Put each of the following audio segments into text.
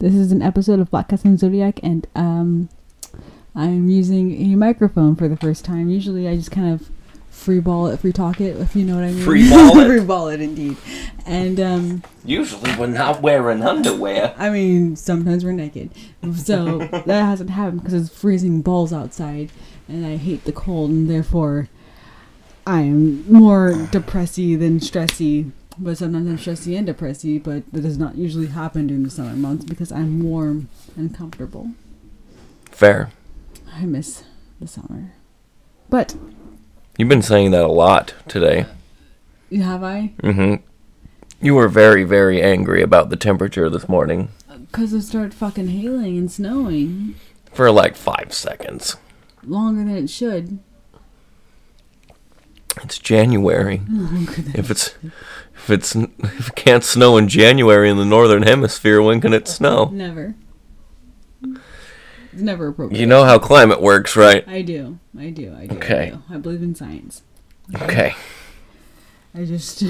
This is an episode of Black and Zodiac, and um, I'm using a microphone for the first time. Usually, I just kind of free ball it, free talk it, if you know what I mean. Free ball it? free ball it, indeed. And um, Usually we're not wearing underwear. I mean, sometimes we're naked, so that hasn't happened because it's freezing balls outside, and I hate the cold, and therefore, I am more depressy than stressy. But sometimes I'm stressy and depressy, but that does not usually happen during the summer months because I'm warm and comfortable. Fair. I miss the summer. But You've been saying that a lot today. have I? Mm-hmm. You were very, very angry about the temperature this morning Because it started fucking hailing and snowing for like five seconds. longer than it should. It's January. Longer than If it's if it's if it can't snow in January in the northern hemisphere, when can it snow? never. It's never appropriate. You know how climate works, right? I do. I do. I do. Okay. I, do. I believe in science. Okay. I just.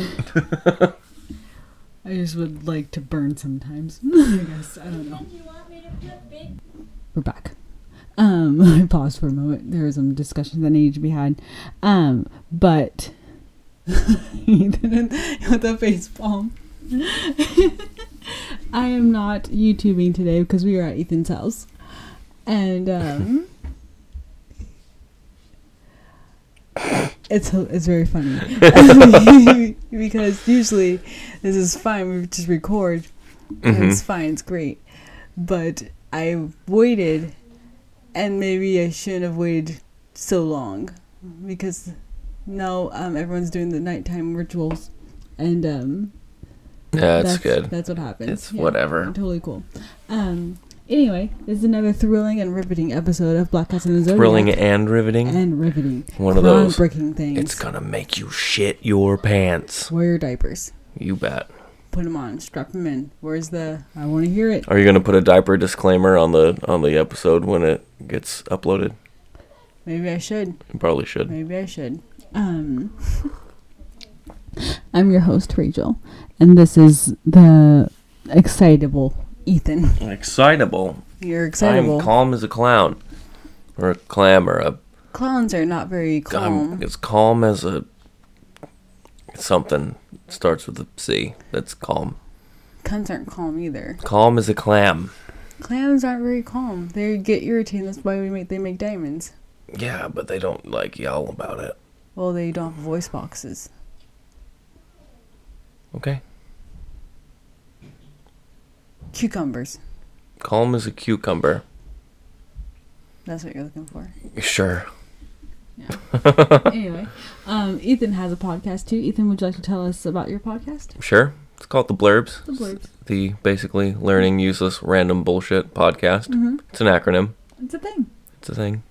I just would like to burn sometimes. I guess. I don't know. We're back. Um, I paused for a moment. There was some discussion that needed to be had. Um, but Ethan with the face palm. I am not YouTubing today because we are at Ethan's house, and um, it's it's very funny because usually this is fine. We just record, and Mhm. it's fine. It's great, but I waited, and maybe I shouldn't have waited so long because now um, everyone's doing the nighttime rituals, and um, Yeah, that's, that's good. That's what happens. It's whatever. Totally cool. Um. Anyway, this is another thrilling and riveting episode of Black Cats and the Zodiac. Thrilling and riveting. and riveting. One of those. Groundbreaking things. It's gonna make you shit your pants. Wear your diapers. You bet. Put them on. Strap them in. Where's the? I want to hear it. Are you gonna put a diaper disclaimer on the on the episode when it gets uploaded? Maybe I should. You probably should. Maybe I should. Um. I'm your host Rachel, and this is the excitable Ethan. Excitable. You're excitable. I'm calm as a clown, or a clam, or a. Clowns are not very calm. I'm as calm as a. Something starts with a C. That's calm. Cunts aren't calm either. Calm as a clam. Clams aren't very calm. They get irritated. That's why we make they make diamonds. Yeah, but they don't like yell about it. Well, they don't have voice boxes. Okay. Cucumbers. Calm as a cucumber. That's what you're looking for. Sure. anyway, um, Ethan has a podcast too. Ethan, would you like to tell us about your podcast? Sure. It's called the Blurbs. The Blurbs. The basically learning useless random bullshit podcast. Mm-hmm. It's an acronym. It's a thing. It's a thing.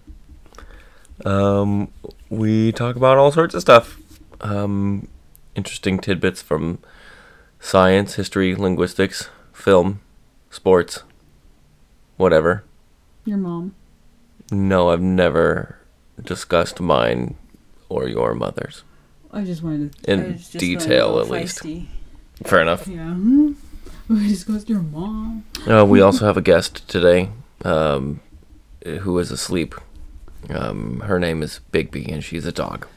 Um, we talk about all sorts of stuff. Um, interesting tidbits from science, history, linguistics, film, sports, whatever. Your mom. No, I've never discussed mine or your mother's. I just wanted to. In just detail, at least. feisty. Fair enough. Yeah. We discussed your mom. Uh, we also have a guest today um, who is asleep. Um, her name is Bigby, and she's a dog.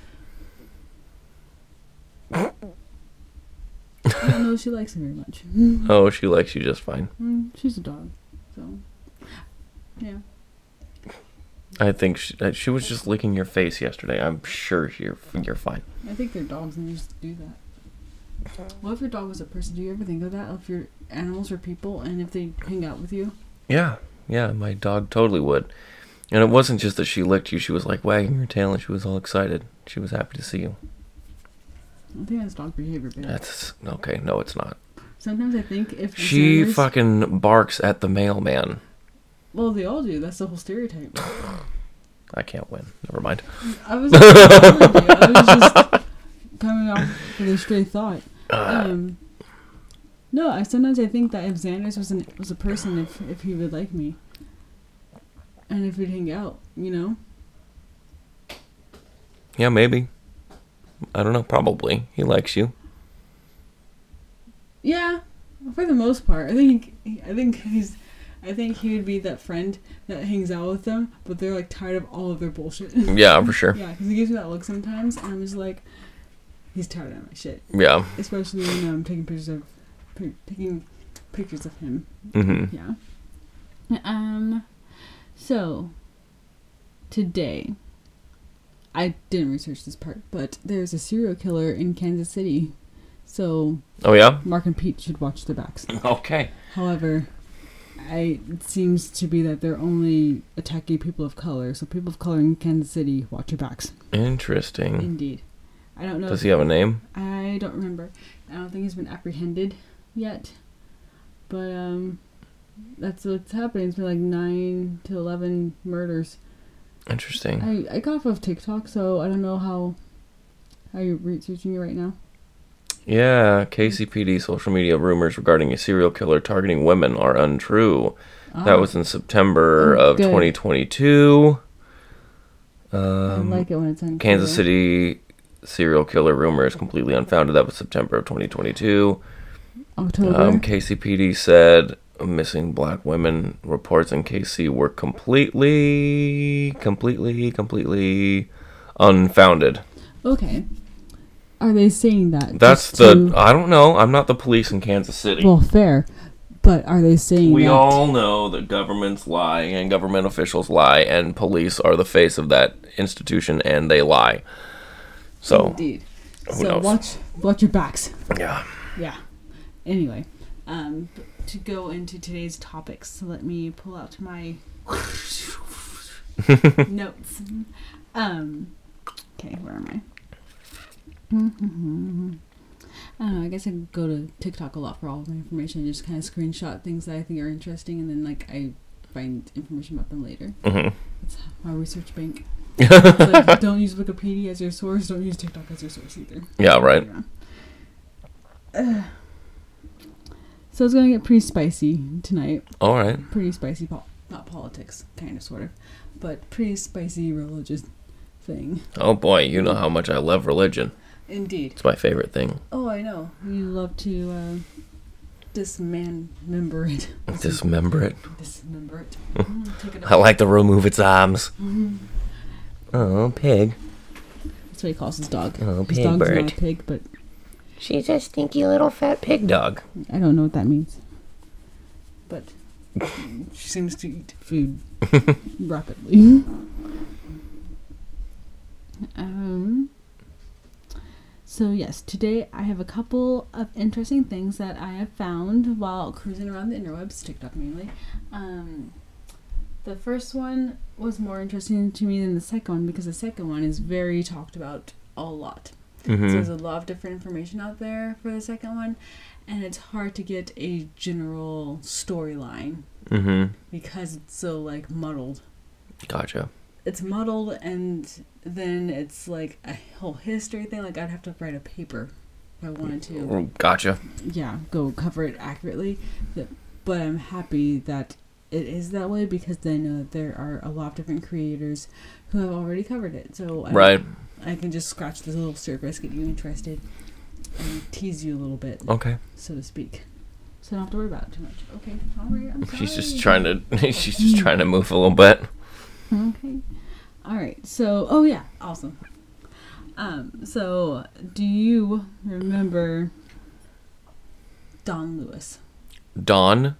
I don't know if she likes me very much. Oh, she likes you just fine. Mm, She's a dog, so yeah. I think she, uh, she was just licking your face yesterday. I'm sure you're you're fine. I think they're dogs and they just do that. What if your dog was a person? Do you ever think of that? If your animals are people and if they hang out with you? Yeah, yeah, my dog totally would. And it wasn't just that she licked you; she was like wagging her tail, and she was all excited. She was happy to see you. I think that's dog behavior, babe. That's okay. No, it's not. Sometimes I think if She fucking barks at the mailman. well, they all do. That's the whole stereotype. I can't win. Never mind. I was. I was just coming off with a stray thought. Um, no, I sometimes I think that if Xanders was an, was a person, if if he would like me, and if we'd hang out, you know. Yeah, maybe. I don't know. Probably he likes you. Yeah, for the most part, I think I think he's I think he would be that friend that hangs out with them, but they're like tired of all of their bullshit. Yeah, for sure. yeah, because he gives me that look sometimes, and I'm just like, he's tired of my shit. Yeah. Especially when I'm taking pictures of, pi- taking pictures of him. Mm-hmm. Yeah. Um. So. Today. I didn't research this part, but there's a serial killer in Kansas City. So Oh yeah. Mark and Pete should watch their backs. Okay. However, I, it seems to be that they're only attacking people of color. So people of color in Kansas City, watch your backs. Interesting. Indeed. I don't know. Does he have a name? I don't remember. I don't think he's been apprehended yet. But um that's what's happening. It's been like nine to eleven murders. Interesting. I, I got off of TikTok, so I don't know how how you're researching it right now. Yeah, KCPD social media rumors regarding a serial killer targeting women are untrue. That Ah, was in September Oh, of good. 2022. I Um, like it when it's on Kansas City serial killer rumor is completely unfounded. That was September of 2022. October. Um, KCPD said missing black women reports in KC were completely, completely, completely unfounded. okay. Are they saying that? That's the. to- I don't know. I'm not the police in Kansas City. well, fair. But are they saying we all know that governments lie and government officials lie, and police are the face of that institution, and they lie. So, Indeed. so knows? watch watch your backs. yeah. Yeah. Anyway, um, to go into today's topics, so let me pull out my notes. Um, okay, where am I? I don't know. I guess I go to TikTok a lot for all of my information. Just kind of screenshot things that I think are interesting, and then like I find information about them later. Mm-hmm. That's my research bank. Like, don't use Wikipedia as your source. Don't use TikTok as your source either. Yeah, right. Ugh. So it's gonna get pretty spicy tonight. All right. Pretty spicy, pol- not politics, kind of, sort of, but pretty spicy religious thing. Oh boy, you know how much I love religion. Indeed. It's my favorite thing. Oh, I know. You love to uh, dismember it. Dismember it. Dismember it. Mm, it I like to remove its arms. Mhm. Oh, pig. That's what he calls his dog. Oh, his pig dog's bird. not a pig, but She's a stinky little fat pig dog. I don't know what that means. But she seems to eat food rapidly. um. So yes, today I have a couple of interesting things that I have found while cruising around the interwebs, TikTok mainly. Um, the first one was more interesting to me than the second one because the second one is very talked about a lot. So there's a lot of different information out there for the second one, and it's hard to get a general storyline hmm because it's so like muddled. Gotcha. It's muddled, and then it's like a whole history thing. Like I'd have to write a paper if I wanted to. Gotcha. Yeah, go cover it accurately. But I'm happy that it is that way because I know that there are a lot of different creators who have already covered it. So I, Right. I can just scratch the little surface, get you interested, and tease you a little bit. Okay. so to speak. So I don't have to worry about it too much. Okay, right. I'm sorry. She's just trying to. She's just trying to move a little bit. Okay. All right. So, oh yeah, awesome. Um. So, do you remember Don Lewis? Don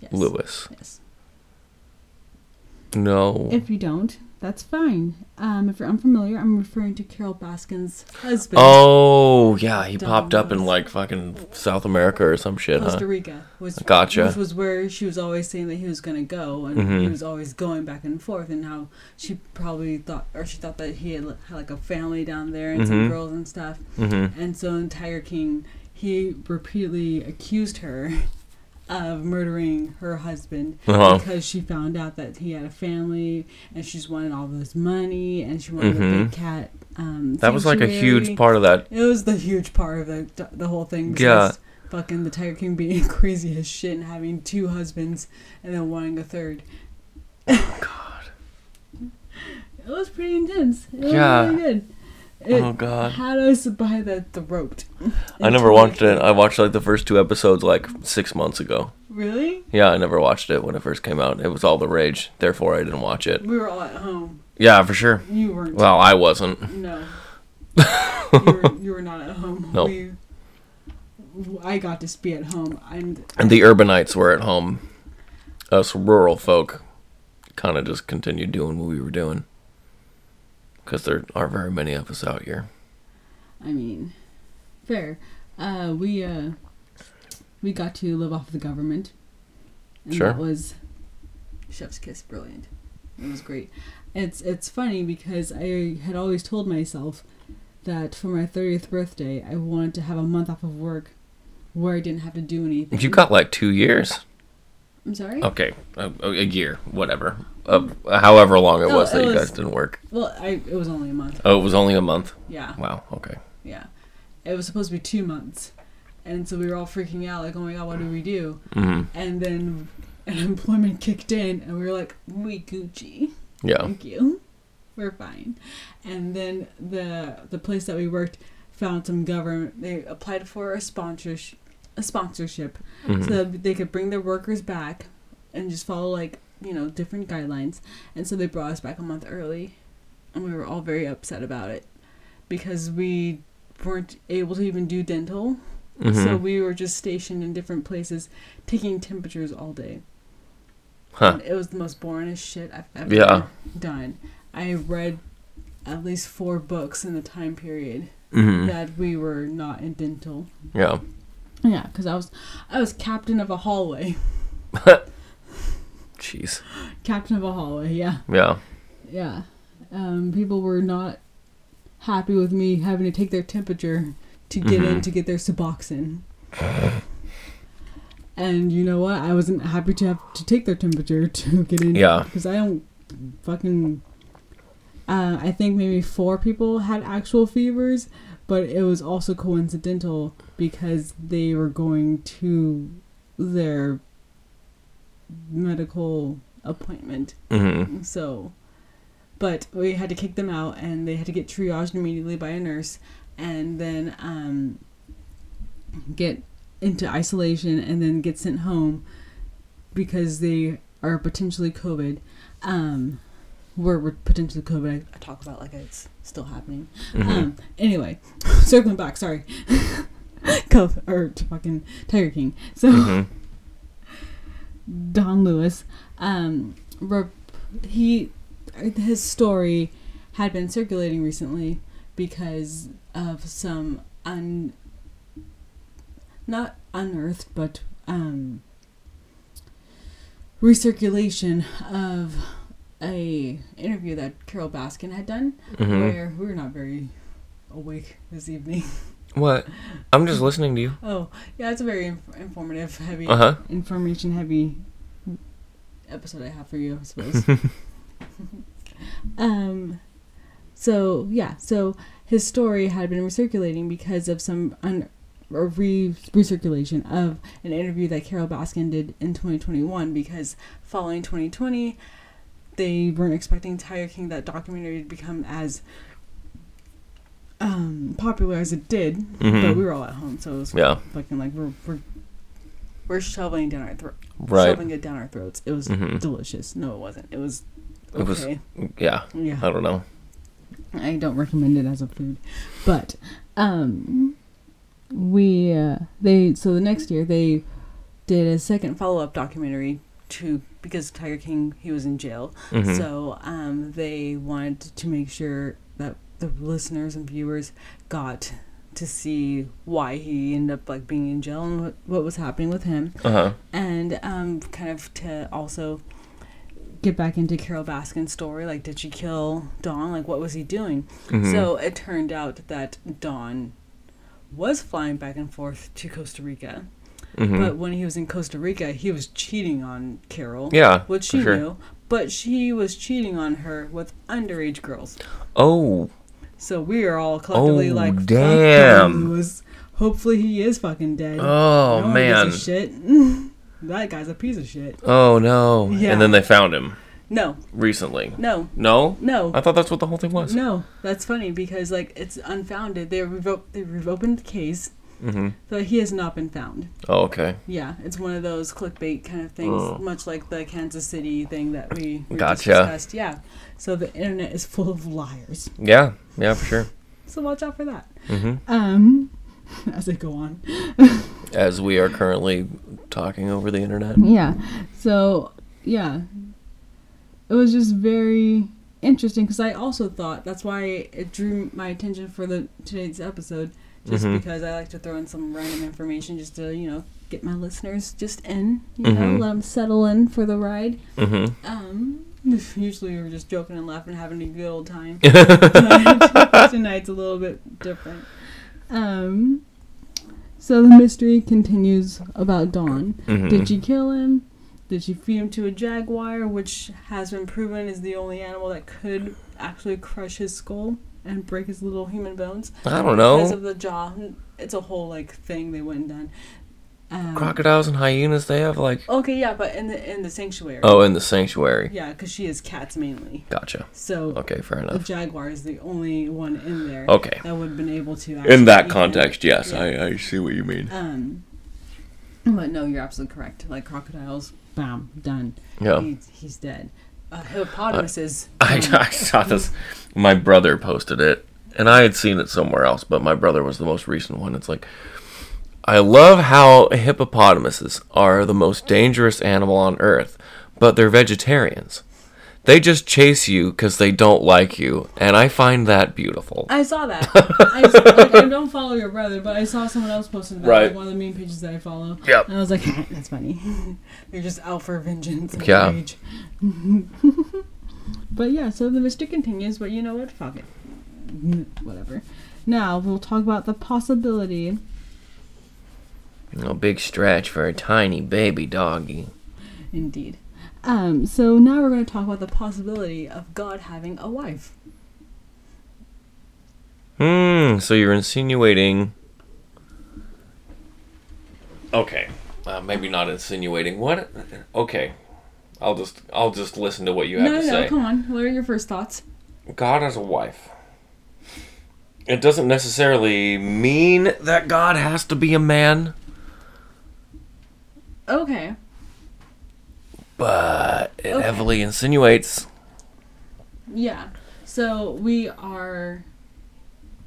Yes. Lewis. Yes. No. If you don't, that's fine. Um. If you're unfamiliar, I'm referring to Carol Baskin's husband. Oh yeah, he Don popped up in like fucking South America or some shit, Costa huh? Rica was Gotcha. which was where she was always saying that he was gonna go, and Mhm. he was always going back and forth, and how she probably thought, or she thought that he had, had like a family down there and some Mhm. girls and stuff, Mm-hmm. and so in Tiger King, he repeatedly accused her of murdering her husband Uh-huh. because she found out that he had a family, and she's wanted all this money, and she wanted a Mhm. big cat. Um, That was like a huge part of that. It was the huge part of the the whole thing. Yeah. Fucking the Tiger King being crazy as shit and having two husbands and then wanting a third. Oh God. It was pretty intense. It was Yeah. really good. Oh, it Oh god. had us by the throat. I never watched it. I watched like the first two episodes like six months ago. Really? Yeah, I never watched it when it first came out. It was all the rage. Therefore, I didn't watch it. We were all at home. Yeah, for sure. You weren't. Well, I wasn't. no. you, were, you were not at home. Nope. I got to be at home. And And the urbanites were at home. Us rural folk kind of just continued doing what we were doing. Because there aren't very many of us out here. I mean, fair. Uh, we uh, we got to live off the government, and Sure. that was chef's kiss, brilliant. It was great. It's it's funny because I had always told myself that for my thirtieth birthday I wanted to have a month off of work where I didn't have to do anything. You got like two years. I'm sorry. Okay, a, a year, whatever. Uh, however long it was that it you was- guys didn't work. Well, I it was only a month. Oh, it was only a month. Yeah, Wow. Okay. yeah. It was supposed to be two months, and so we were all freaking out, like, "Oh my god, what do we do?" Mm-hmm. And then unemployment kicked in, and we were like, "We Gucci." Yeah. Thank you. We're fine. And then the the place that we worked found some government. They applied for a sponsorship, a sponsorship, Mhm. so that they could bring their workers back and just follow like you know different guidelines. And so they brought us back a month early, and we were all very upset about it because we weren't able to even do dental. So Mhm. we were just stationed in different places, taking temperatures all day. Huh. And it was the most boringest shit I've ever Yeah. done. I read at least four books in the time period hmm that we were not in dental. Yeah. Yeah, because I was I was captain of a hallway. Jeez. Captain of a hallway. Yeah, Yeah. yeah. Um, people were not happy with me having to take their temperature to get in Mhm. to get their Suboxone. And you know what? I wasn't happy to have to take their temperature to get in. Yeah. Because I don't fucking. Uh, I think maybe four people had actual fevers, but it was also coincidental because they were going to their medical appointment. hmm So, but we had to kick them out, and they had to get triaged immediately by a nurse, and then um, get into isolation, and then get sent home because they are potentially COVID. Um, were, were potentially COVID. I, I talk about like it's still happening. hmm Um, anyway, circling back. Sorry, COVID or fucking Tiger King. So. hmm Don Lewis, um, rep- he his story had been circulating recently because of some un not unearthed but um recirculation of a interview that Carol Baskin had done hmm where we were not very awake this evening. What? I'm just listening to you. Oh, yeah, it's a very inf- informative, heavy Uh huh. information heavy episode I have for you, I suppose. um, so yeah, so his story had been recirculating because of some un- or re- recirculation of an interview that Carol Baskin did in 2021 because following 2020 they weren't expecting Tiger King that documentary to become as um, popular as it did, but Mhm. we were all at home, so it was Yeah. fucking like we're we're we're shoveling down our throat, Right. shoving it down our throats. It was Mhm. delicious. No, it wasn't. It was It was- okay. Yeah. yeah, I don't know. I don't recommend it as a food, but um, we uh, they so the next year they did a second follow up documentary to because Tiger King he was in jail, Mhm. so um, they wanted to make sure that the listeners and viewers got to see why he ended up like being in jail and what, what was happening with him Uh huh. and um, kind of to also get back into Carol Baskin's story. Like, did she kill Don? Like, what was he doing? Mhm. So it turned out that Don was flying back and forth to Costa Rica, Mhm. but when he was in Costa Rica, he was cheating on Carol. yeah. which she sure. knew, but she was cheating on her with underage girls. Oh. So we are all collectively Oh, like, damn. Lewis. Hopefully he is fucking dead. Oh No man. shit. that guy's a piece of shit. Oh no. Yeah. And then they found him No, recently. no, No. no, I thought that's what the whole thing was. no. That's funny because like it's unfounded. They revo- they reopened the case, Mm-hmm. So he has not been found. Oh, okay. Yeah, it's one of those clickbait kind of things, Oh. much like the Kansas City thing that we, we Gotcha. discussed. Yeah. So the internet is full of liars. Yeah. Yeah, for sure. So watch out for that. hmm Um, as I go on. As we are currently talking over the internet. Yeah. So yeah, it was just very interesting because I also thought that's why it drew my attention for the today's episode, just Mhm. because I like to throw in some random information just to you know get my listeners just in, you know, Mhm. let them settle in for the ride. hmm Um, usually we're just joking and laughing, having a good old time. Tonight's a little bit different. Um, so the mystery continues about Don. hmm Did she kill him? Did she feed him to a jaguar, which has been proven is the only animal that could actually crush his skull and break his little human bones? I don't know. Because of the jaw. It's a whole like thing they went and done. Um, Crocodiles and hyenas, they have like. Okay, yeah, but in the in the sanctuary. Oh, in the sanctuary. Yeah, because she is cats mainly. Gotcha. So Okay, fair enough. the jaguar is the only one in there Okay. that would have been able to. In that context, yes, Yeah. I, I see what you mean. Um, but no, you're absolutely correct. Like crocodiles, bam, done. Yeah. He's, he's dead. Uh, hippopotamuses. I, um, I saw this. My brother posted it, and I had seen it somewhere else, but my brother was the most recent one. It's like, I love how hippopotamuses are the most dangerous animal on earth, but they're vegetarians. They just chase you because they don't like you, and I find that beautiful. I saw that. I, like, I don't follow your brother, but I saw someone else posted that. Right. Like one of the main pages that I follow. Yep. And I was like, that's funny. They're just out for vengeance. Yeah. but yeah, so the mystery continues, but you know what? Fuck it. Mm, whatever. Now, we'll talk about the possibility A big stretch for a tiny baby doggy. Indeed. Um, so now we're going to talk about the possibility of God having a wife. Hmm, so you're insinuating. Okay. Uh, maybe not insinuating. What? Okay. I'll just I'll just listen to what you have no, to no, say. come on. What are your first thoughts? God has a wife. It doesn't necessarily mean that God has to be a man, Okay. But it Okay. heavily insinuates. Yeah. So we are.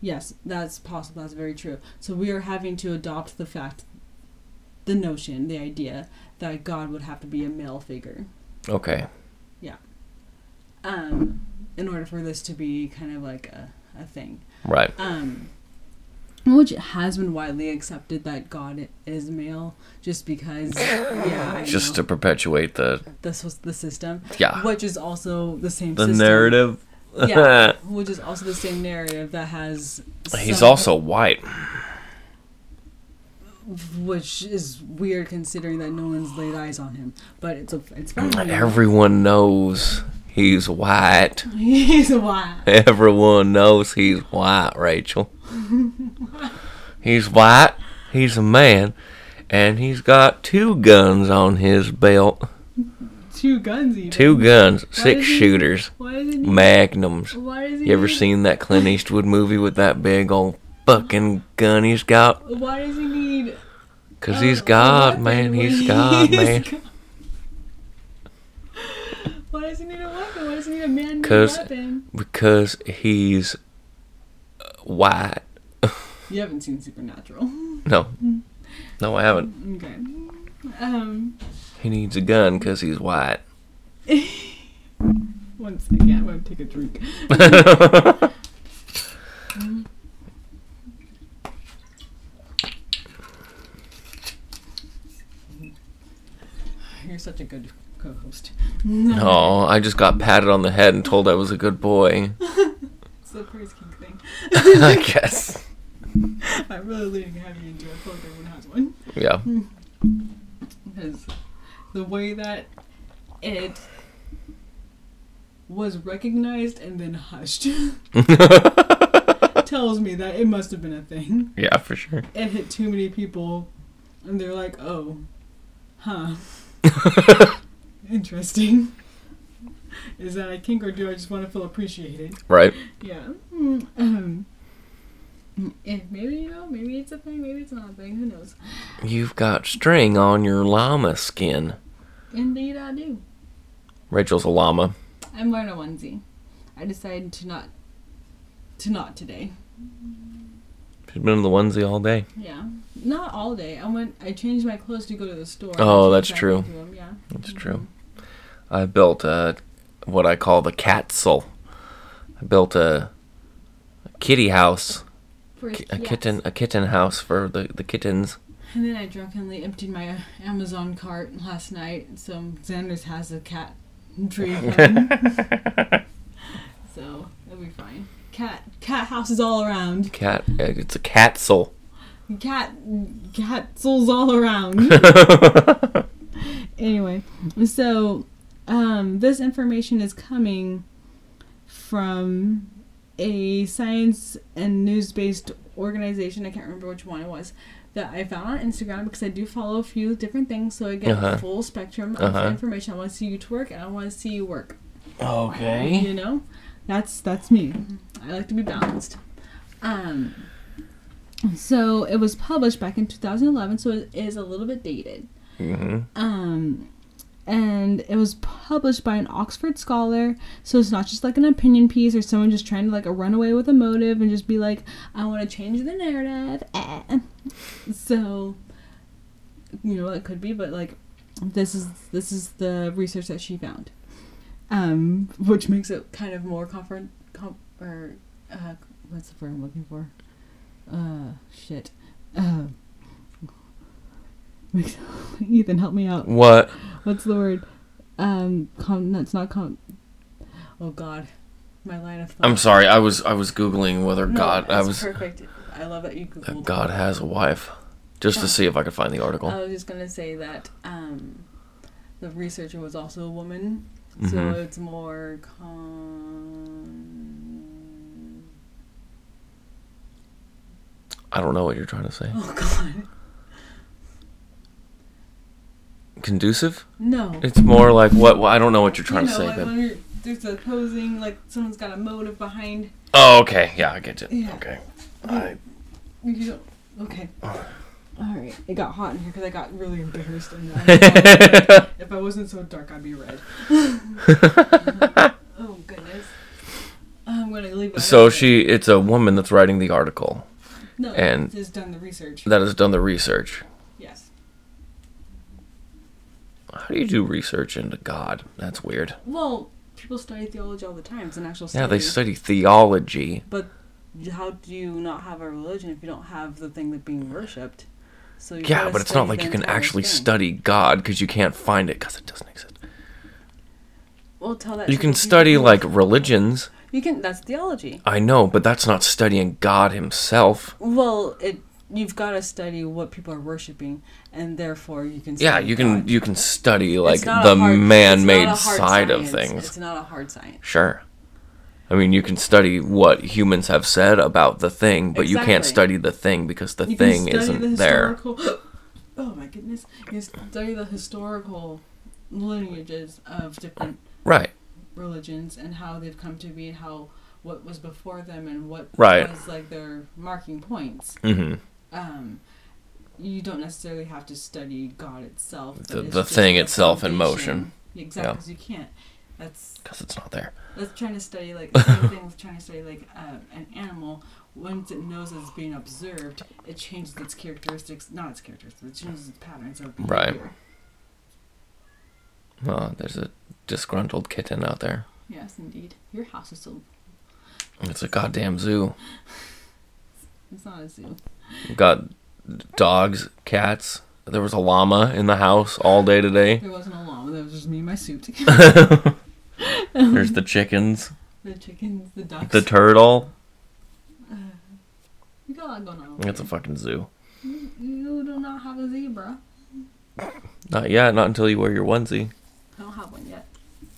Yes, that's possible. That's very true. So we are having to adopt the fact, the notion, the idea that God would have to be a male figure. Okay. Yeah. Um, in order for this to be kind of like a, a thing. Right. um, which has been widely accepted that God is male, just because, yeah, I Just know, to perpetuate the this was the system, yeah which is also the same. the system, narrative. yeah, which is also the same narrative that has. He's some- also white. which is weird considering that no one's laid eyes on him, but it's a, it's fine. Everyone knows he's white. He's white. Everyone knows he's white, Rachel. he's white, he's a man, and he's got two guns on his belt. Two guns even. Two guns, six he- shooters, Why does he? magnums. Why does he? You ever need- seen that Clint Eastwood movie with that big old fucking gun he's got? Why does he need? Cause he's God, man. He's he God, man. God? Why does he need a weapon? Why does he need a man-made 'Cause- weapon? Because he's uh, white. You haven't seen Supernatural. No, no, I haven't. Okay. Um. He needs a gun because he's white. One second. I'm gonna take a drink. You're such a good co-host. Oh, I just got patted on the head and told I was a good boy. It's the praise king thing. I guess. I'm really leading heavy into it. I feel like everyone has one. Yeah. Because the way that it was recognized and then hushed tells me that it must have been a thing. yeah, for sure. It hit too many people, and they're like, "Oh, huh, interesting." Is that a kink, or do I just want to feel appreciated? Right. Yeah. Um, Maybe you know, maybe it's a thing, maybe it's not a thing. Who knows? You've got string on your llama skin. Indeed, I do. Rachel's a llama. I'm wearing a onesie. I decided to not, to not today. She's been in the onesie all day. Yeah, not all day. I went. I changed my clothes to go to the store. Oh, that's true. Yeah, That's mm-hmm. true. I built a, what I call the catzel. I built a, a kitty house, A yes. kitten, a kitten house for the, the kittens. And then I drunkenly emptied my Amazon cart last night. So Xander's has a cat tree. so it'll be fine. Cat cat houses all around. Cat, uh, it's a cat soul. Cat cat souls all around. anyway, so um, this information is coming from a science and news based organization. I can't remember which one it was that I found on Instagram because I do follow a few different things, so I get Uh-huh. a full spectrum of Uh-huh. information. I want to see you twerk and I want to see you work. Okay. You know, that's that's me. I like to be balanced. Um. So it was published back in 2011, so it is a little bit dated. hmm Um, and it was published by an Oxford scholar, so it's not just like an opinion piece or someone just trying to like run away with a motive and just be like, I want to change the narrative. Eh. So, you know, it could be, but like, this is this is the research that she found, um, which makes it kind of more comfort, com- or uh, what's the word I'm looking for? Uh, shit. Uh, Ethan, help me out. What? What's the word? Um, com. That's not com. Oh God, my line of thought. I'm sorry. I was I was googling whether No, God I was perfect. I love that you that googled. God has a wife, just to see if I could find the article. I was just gonna say that um, the researcher was also a woman, so Mhm. it's more con. I don't know what you're trying to say. Oh God, Conducive? no. It's more like what? Well, I don't know what you're trying you know, to say, like but there's a posing, like someone's got a motive behind. oh, okay, yeah, I get it. Yeah. Okay, I You don't. Okay. All right. It got hot in here because I got really embarrassed, and I uh, if I wasn't so dark, I'd be red. oh goodness. Um, I'm gonna leave. so she, it's a woman that's writing the article no, and- has done the research. that has done the research. Yes. How do you do research into God? That's weird. Well, people study theology all the time. It's an actual study. Yeah, they study theology. But how do you not have a religion if you don't have the thing that's being worshipped? So you Yeah, but it's not like you can actually thing. study God because you can't find it because it doesn't exist. Well, tell that. You can study like religions. You can. That's theology. I know, but that's not studying God Himself. Well, it you've got to study what people are worshiping, and therefore you can. Yeah, study you can God. you can study like the hard- man-made side of science. things. It's not a hard science. Sure. I mean, you can study what humans have said about the thing, but you can't study the thing because the You thing isn't the there. Oh my goodness! You study the historical lineages of different Right. religions and how they've come to be, and how what was before them, and what Right. was like their marking points. hmm Um, you don't necessarily have to study God itself. The- it's the thing itself in motion. Exactly, Yeah. because you can't. That's Because it's not there. that's trying to study like the same thing with trying to study like uh, an animal. Once it knows it's being observed, it changes its characteristics. Not its characteristics. It changes its patterns of behavior. Right. Oh, there's a disgruntled kitten out there. Yes, indeed. Your house is so. It's a goddamn zoo. It's not a zoo. We've got dogs, cats. There was a llama in the house all day today. There wasn't a llama. That was just me in my suit. There's the chickens, the chickens, the ducks. the turtle. Uh, you got a lot going on. It's a fucking zoo. You, you do not have a zebra. Not yet. Not until you wear your onesie. I don't have one yet.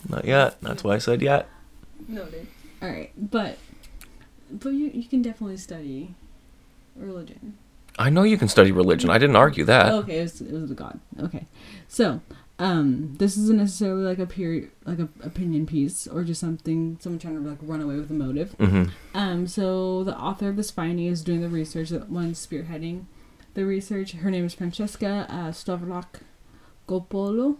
Not yet. That's why I said yet. Noted. All right, but but you you can definitely study religion. I know you can study religion. I didn't argue that. okay, it was, it was the God. Okay, so Um, this isn't necessarily like a period, like a opinion piece, or just something someone trying to like run away with a motive. Mm-hmm. Um, so the author of this finding is doing the research, the one spearheading the research. Her name is Francesca uh, Gopolo.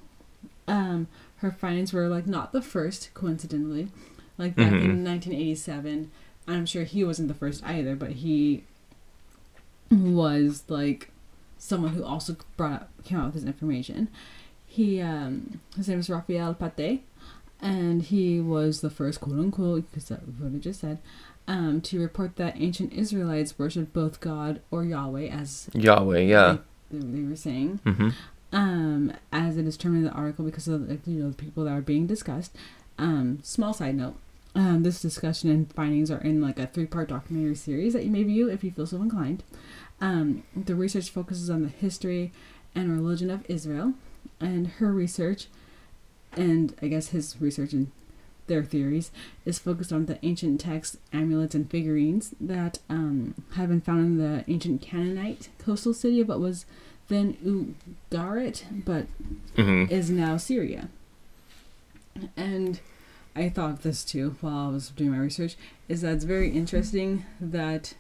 Um, her findings were like not the first, coincidentally, like back in 1987. I'm sure he wasn't the first either, but he was like someone who also brought up, came out with this information. He um, his name is Raphael Pate, and he was the first quote unquote because that's what I just said um, to report that ancient Israelites worshipped both God or Yahweh as Yahweh, yeah. they, they were saying Mm-hmm. um, as it is termed in the article because of you know the people that are being discussed. Um, small side note: um, this discussion and findings are in like a three-part documentary series that you may view if you feel so inclined. Um, the research focuses on the history and religion of Israel, and her research, and I guess his research and their theories is focused on the ancient texts, amulets, and figurines that um, have been found in the ancient Canaanite coastal city of what was then Ugarit, but Mm-hmm. is now Syria. And I thought of this too while I was doing my research, is that it's very interesting that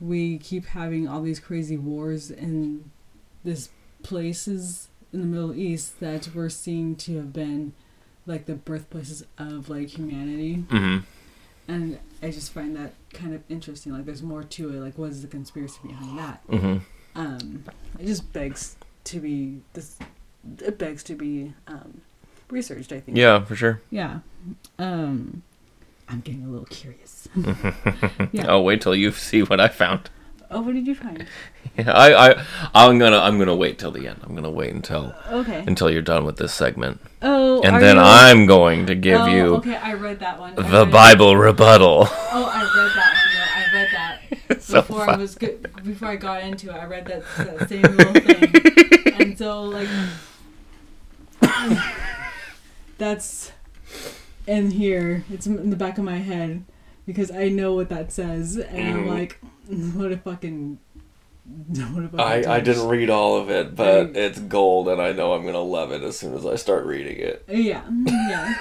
we keep having all these crazy wars in these places in the Middle East that we're seeing to have been like the birthplaces of like humanity. Mm-hmm. And I just find that kind of interesting. Like there's more to it. Like what is the conspiracy behind that? Mm-hmm. um, it just begs to be this. It begs to be um, researched. I think. Yeah, for sure. Yeah. Um, I'm getting a little curious. Yeah. Oh, wait till you see what I found. Oh, what did you find? Yeah, I, I, I'm gonna, I'm gonna wait till the end. I'm gonna wait until, Okay. until you're done with this segment, Oh, and then you- I'm going to give oh, you Okay, I read that one. I the read it. Bible rebuttal. Oh, I read that one. Yeah, I read that so before I was good. Before I got into it, I read that, that same little thing, and so like that's in here. It's in the back of my head because I know what that says, and I'm Mm. like, what a fucking. What a fucking I, I didn't read all of it, but I- it's gold, and I know I'm gonna love it as soon as I start reading it. Yeah, yeah.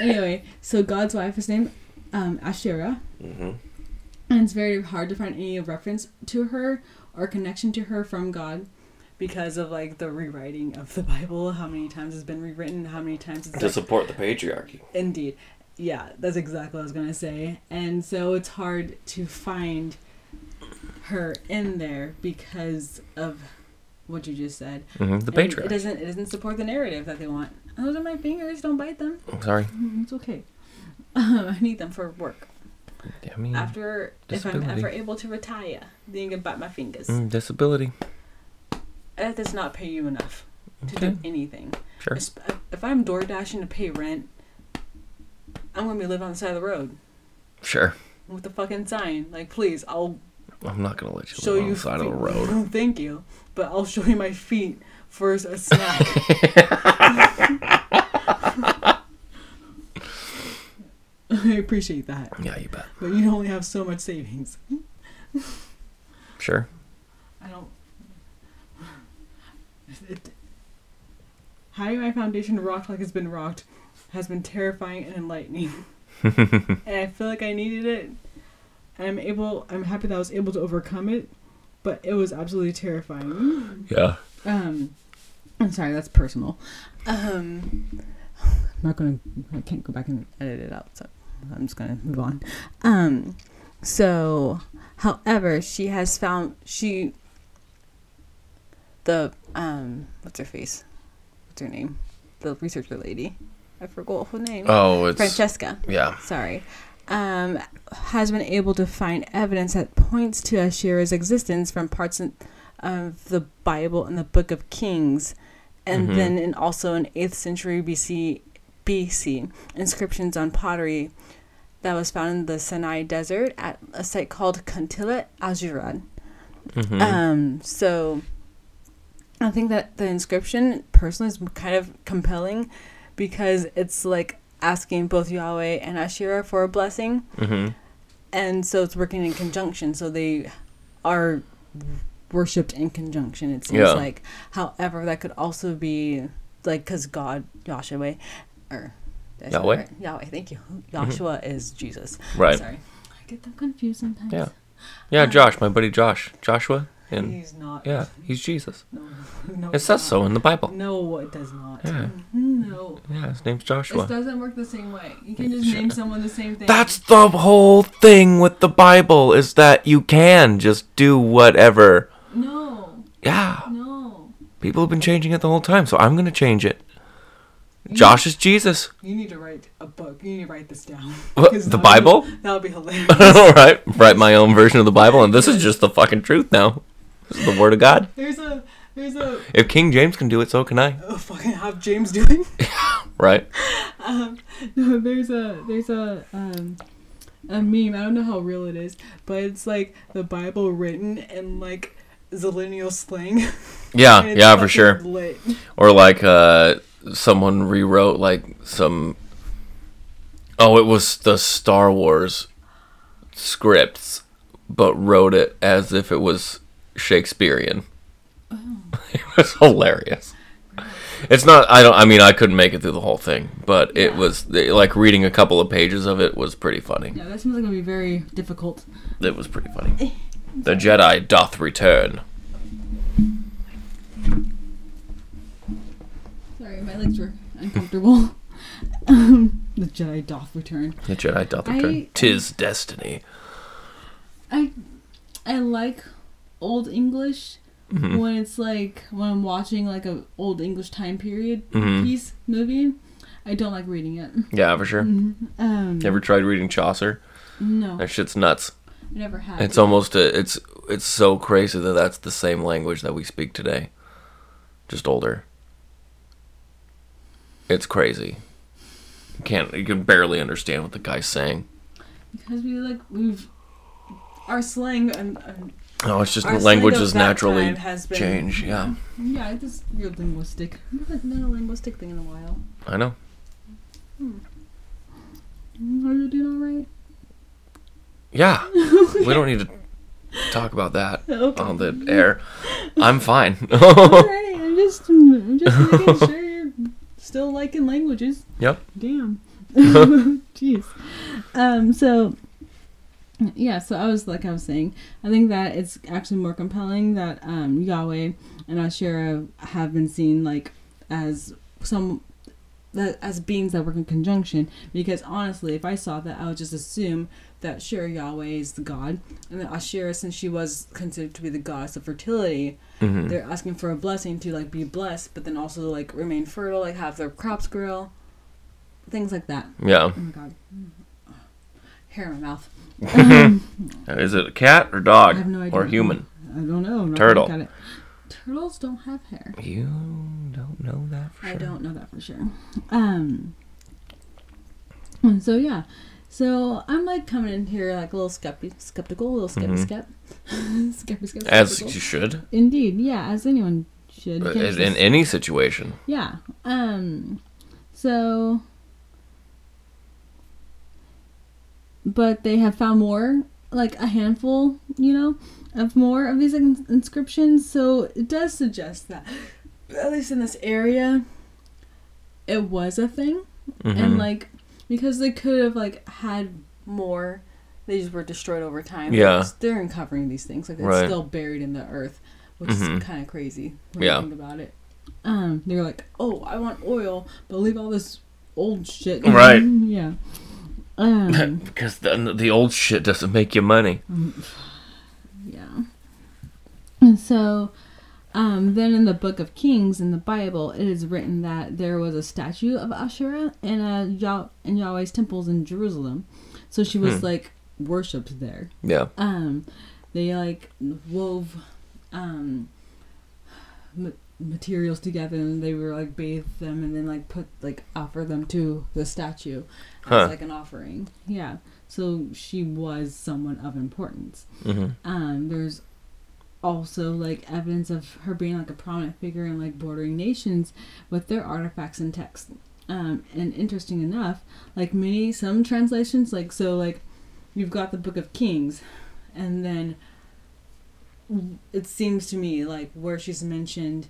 anyway, so God's wife is named um, Asherah, Mm-hmm. and it's very hard to find any reference to her or connection to her from God because of like the rewriting of the Bible, how many times it's been rewritten, how many times it's To support the patriarchy. indeed. Yeah, that's exactly what I was gonna say. And so it's hard to find her in there because of what you just said. Mm-hmm. The patriarchy. It doesn't. It doesn't support the narrative that they want. Those are my fingers. Don't bite them. I'm sorry. Mm, It's okay. I need them for work. I mean, After, if I'm ever able to retire, then you can bite my fingers. mm, disability. That does not pay you enough to Okay. do anything. Sure. If I'm door dashing to pay rent, I'm gonna be living on the side of the road Sure. with the fucking sign. Like, please, I'll I'm not gonna let you show live on you. the side of the road. Thank you, but I'll show you my feet for a snack. I appreciate that, Yeah, you bet. but you only have so much savings. Sure. I don't. It, having my foundation rocked like it's been rocked has been terrifying and enlightening, and I feel like I needed it. And I'm able. I'm happy that I was able to overcome it, but it was absolutely terrifying. Yeah. Um, I'm sorry, that's personal. Um, I'm not gonna. I can't go back and edit it out, so I'm just gonna move on. Um, so, however, she has found she. The um, what's her face? What's her name? The researcher lady. I forgot her name. Oh, it's Francesca yeah. sorry, um, has been able to find evidence that points to Asherah's existence from parts of the Bible and the Book of Kings, and Mhm. then in also in 8th century BC, BC inscriptions on pottery that was found in the Sinai Desert at a site called Kuntillet Ajrud. Mhm. Um, so I think that the inscription personally is kind of compelling because it's like asking both Yahweh and Asherah for a blessing, Mhm. and so it's working in conjunction. So they are worshipped in conjunction. It seems Yeah. like. However, that could also be like because God Joshua or Yahweh? right? Yahweh. Thank you. Joshua is Jesus. Right. Sorry, I get them confused sometimes. Yeah. Yeah, Josh, my buddy Josh. Joshua? And He's not. yeah, he's Jesus. No, no, It says so in the Bible. No, it does not. Yeah. No. Yeah, his name's This Joshua. doesn't work the same way. You can just name someone the same thing. That's the whole thing with the Bible is that you can just do whatever. no, Yeah. no. People have been changing it the whole time, so I'm going to change it. Josh is Jesus. You need to write a book. You need to write this down. What, the Bible? That would be hilarious. All right, write my own version of the Bible, and this is just the fucking truth now. This is the Word of God. there's a there's a If King James can do it, so can I. oh fucking have James doing. Right? um, no, there's a there's a um a meme. I don't know how real it is, but it's like the Bible written in like zillennial slang. Yeah, yeah, for sure. Lit. Or like uh, someone rewrote like some. Oh, it was the Star Wars scripts, but wrote it as if it was Shakespearean. it was hilarious. It's not. I don't. I mean, I couldn't make it through the whole thing, but it Yeah. was like reading a couple of pages of it was pretty funny. Yeah, that seems like it'd be very difficult. It was pretty funny. The Jedi doth return. Sorry, my legs were uncomfortable. um, the Jedi doth return. The Jedi doth I- return. Tis destiny. I I like old English Mhm. when it's like when I'm watching like a old English time period Mhm. piece movie. I don't like reading it. Yeah, for sure. Um, You ever tried reading Chaucer? no, That shit's nuts. I never have. It's almost a, it's it's so crazy that that's the same language that we speak today, just older. It's crazy. You can't you can barely understand what the guy's saying. because we like we've our slang and, and Oh, it's just Our languages slang naturally been- change. Yeah, yeah, it's just real linguistic. We haven't done a linguistic thing in a while. I know. Are you doing all right? Yeah, we don't need to talk about that Okay. on the air. I'm fine. Alright, I'm just I'm just making sure you're still liking languages. Yep. Damn. Jeez. Um. So. Yeah. So I was like I was saying, I think that it's actually more compelling that um Yahweh and Asherah have been seen like as some that as beings that work in conjunction because honestly if i saw that i would just assume that sure yahweh is the god and that asherah since she was considered to be the goddess of fertility Mhm. they're asking for a blessing to like be blessed but then also like remain fertile like have their crops grow things like that Yeah. oh my god hair in my mouth um, Is it a cat or dog I have no idea. or human? i don't know I'm Turtle. gonna look at it. turtles don't have hair You don't know that for sure. I don't know that for sure. Um. and So yeah, so I'm like coming in here like a little skepti- skeptical, a little skepti Mhm. skep, skepti skep. As skeptical. you should. Indeed, yeah, as anyone should. You Uh, can't In, in just- any situation. yeah. Um. So. But they have found more, like a handful, you know, of more of these in- inscriptions. So it does suggest that, at least in this area, it was a thing. And Mhm. like, because they could have like had more, they just were destroyed over time. Yeah. They're uncovering these things, like it's Right. still buried in the earth, which Mhm. is kind of crazy when Yeah. you think about it. Um, they're like, oh, I want oil, but leave all this old shit. Right. yeah. Um, because the, the old shit doesn't make you money. yeah. And so, um, then in the Book of Kings in the Bible, it is written that there was a statue of Asherah in a Yah- in Yahweh's temples in Jerusalem. So she was Hmm. like worshipped there. Yeah. Um, they like wove um materials together and they were like bathe them and then like put like offer them to the statue as Huh. like an offering. Yeah. So she was someone of importance. hmm Um, there's also like evidence of her being like a prominent figure in like bordering nations with their artifacts and texts. Um, and interesting enough, like many some translations, like so like you've got the Book of Kings, and then it seems to me like where she's mentioned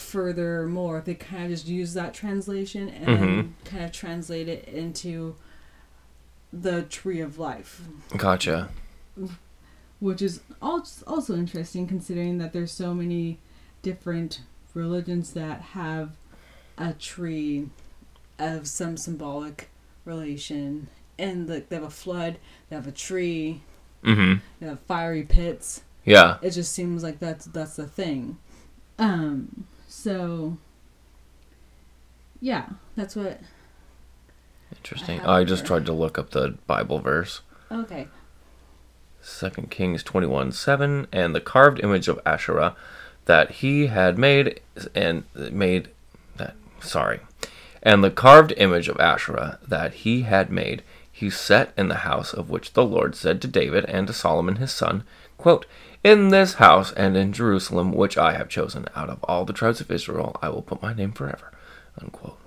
furthermore, they kind of just use that translation and Mhm. kind of translate it into the tree of life, Gotcha. which is als- also interesting considering that there's so many different religions that have a tree of some symbolic relation. And like they have a flood, they have a tree, Mm-hmm. they have fiery pits. Yeah. it just seems like that's that's the thing um so yeah that's what Interesting. have I just tried to look up the Bible verse. okay Second Kings 21 7, and the carved image of Asherah that he had made, and made, that, sorry, and the carved image of Asherah that he had made, he set in the house of which the Lord said to David and to Solomon his son, quote, In this house and in Jerusalem, which I have chosen out of all the tribes of Israel, I will put my name forever, unquote.